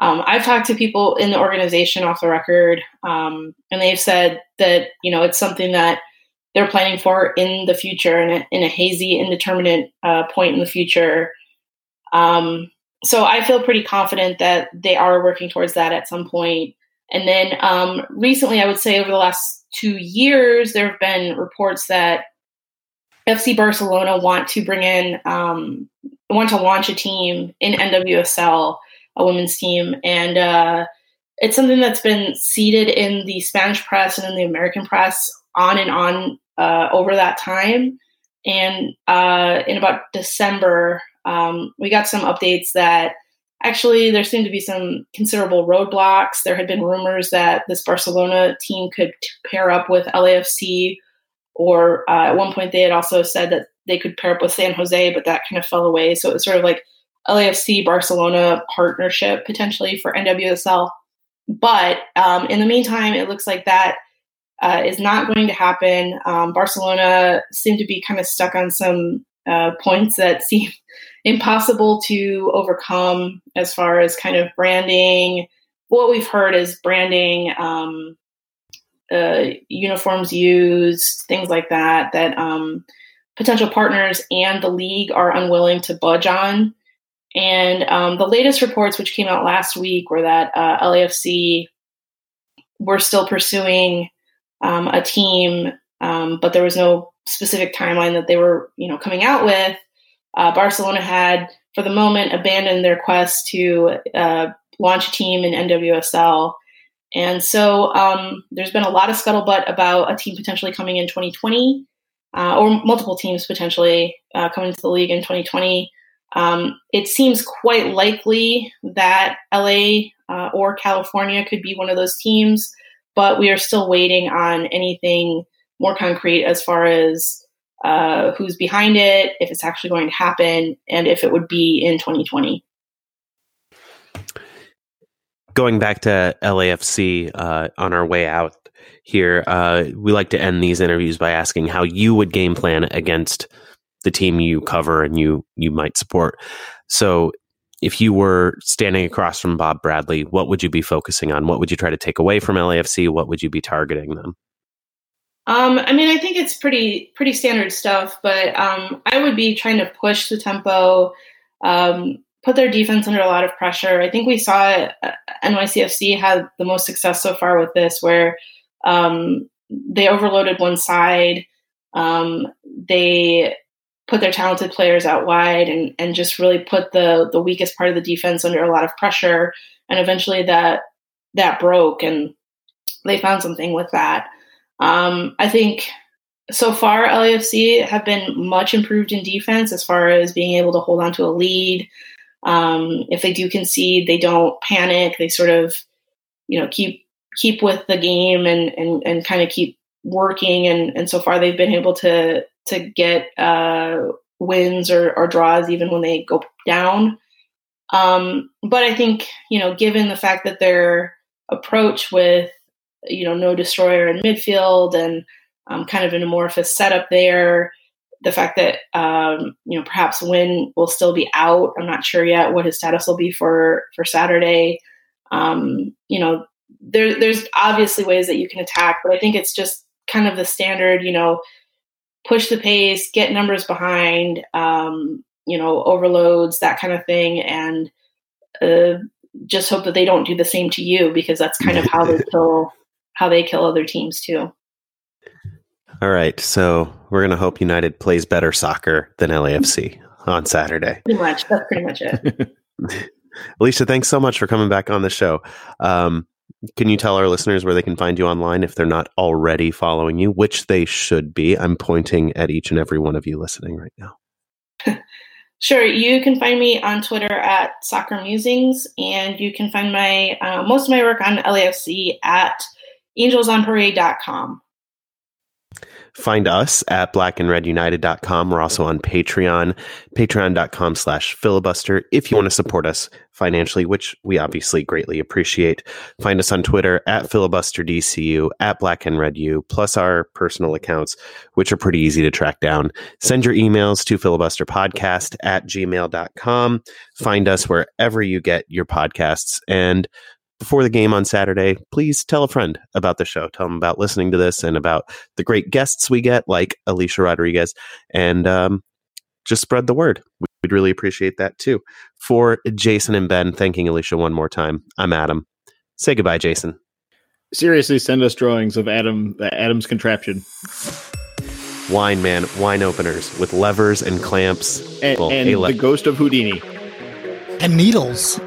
[SPEAKER 4] Um, I've talked to people in the organization off the record, um, and they've said that you know it's something that they're planning for in the future, in a, in a hazy, indeterminate uh, point in the future. Um, so I feel pretty confident that they are working towards that at some point. And then um, recently, I would say over the last two years, there have been reports that FC Barcelona want to bring in, um, want to launch a team in NWSL, a women's team, and uh, it's something that's been seeded in the Spanish press and in the American press on and on uh, over that time. And uh, in about December, um, we got some updates that actually there seemed to be some considerable roadblocks. There had been rumors that this Barcelona team could pair up with LAFC, or uh, at one point they had also said that they could pair up with San Jose, but that kind of fell away. So it was sort of like LAFC Barcelona partnership potentially for NWSL. But um, in the meantime, it looks like that uh, is not going to happen. Um, Barcelona seem to be kind of stuck on some uh, points that seem impossible to overcome as far as kind of branding. What we've heard is branding, um, uh, uniforms used, things like that, that um, potential partners and the league are unwilling to budge on. And um, the latest reports, which came out last week, were that uh, LAFC were still pursuing um, a team, um, but there was no specific timeline that they were, you know, coming out with. Uh, Barcelona had, for the moment, abandoned their quest to uh, launch a team in NWSL. And so um, there's been a lot of scuttlebutt about a team potentially coming in 2020, uh, or multiple teams potentially uh, coming to the league in 2020. Um, it seems quite likely that LA uh, or California could be one of those teams, but we are still waiting on anything more concrete as far as uh, who's behind it, if it's actually going to happen, and if it would be in 2020.
[SPEAKER 3] Going back to LAFC uh, on our way out here, uh, we like to end these interviews by asking how you would game plan against the team you cover and you you might support. So, if you were standing across from Bob Bradley, what would you be focusing on? What would you try to take away from LAFC? What would you be targeting them?
[SPEAKER 4] Um, I mean, I think it's pretty pretty standard stuff, but um, I would be trying to push the tempo, um, put their defense under a lot of pressure. I think we saw uh, NYCFC had the most success so far with this, where um, they overloaded one side, um, they put their talented players out wide, and and just really put the the weakest part of the defense under a lot of pressure, and eventually that that broke, and they found something with that. Um, I think so far LAFC have been much improved in defense as far as being able to hold on to a lead. Um, if they do concede, they don't panic. They sort of, you know, keep keep with the game and and, and kind of keep working. And and so far they've been able to to get uh, wins or, or draws even when they go down. Um, but I think you know, given the fact that their approach with you know, no destroyer in midfield and um, kind of an amorphous setup there. The fact that um, you know perhaps Win will still be out. I'm not sure yet what his status will be for for Saturday. Um, you know, there, there's obviously ways that you can attack, but I think it's just kind of the standard. You know, push the pace, get numbers behind. Um, you know, overloads that kind of thing, and uh, just hope that they don't do the same to you because that's kind of how they kill how they kill other teams too.
[SPEAKER 3] All right, so we're gonna hope United plays better soccer than LAFC on Saturday.
[SPEAKER 4] Pretty much. That's pretty much it.
[SPEAKER 3] Alicia, thanks so much for coming back on the show. Um, can you tell our listeners where they can find you online if they're not already following you, which they should be? I'm pointing at each and every one of you listening right now.
[SPEAKER 4] Sure, you can find me on Twitter at Soccer Musings, and you can find my uh, most of my work on LAFC at angelsonparade.com.
[SPEAKER 3] Find us at blackandredunited.com. We're also on Patreon, patreon.com slash filibuster if you want to support us financially, which we obviously greatly appreciate. Find us on Twitter at filibusterdcu, at black and red u, plus our personal accounts, which are pretty easy to track down. Send your emails to filibusterpodcast at gmail.com. Find us wherever you get your podcasts and before the game on Saturday, please tell a friend about the show. Tell them about listening to this and about the great guests we get, like Alicia Rodriguez, and um, just spread the word. We'd really appreciate that too. For Jason and Ben, thanking Alicia one more time. I'm Adam. Say goodbye, Jason.
[SPEAKER 1] Seriously, send us drawings of Adam uh, Adam's contraption
[SPEAKER 3] Wine man, wine openers with levers and clamps.
[SPEAKER 1] and,
[SPEAKER 3] Well,
[SPEAKER 1] and the ghost of Houdini.
[SPEAKER 2] And needles.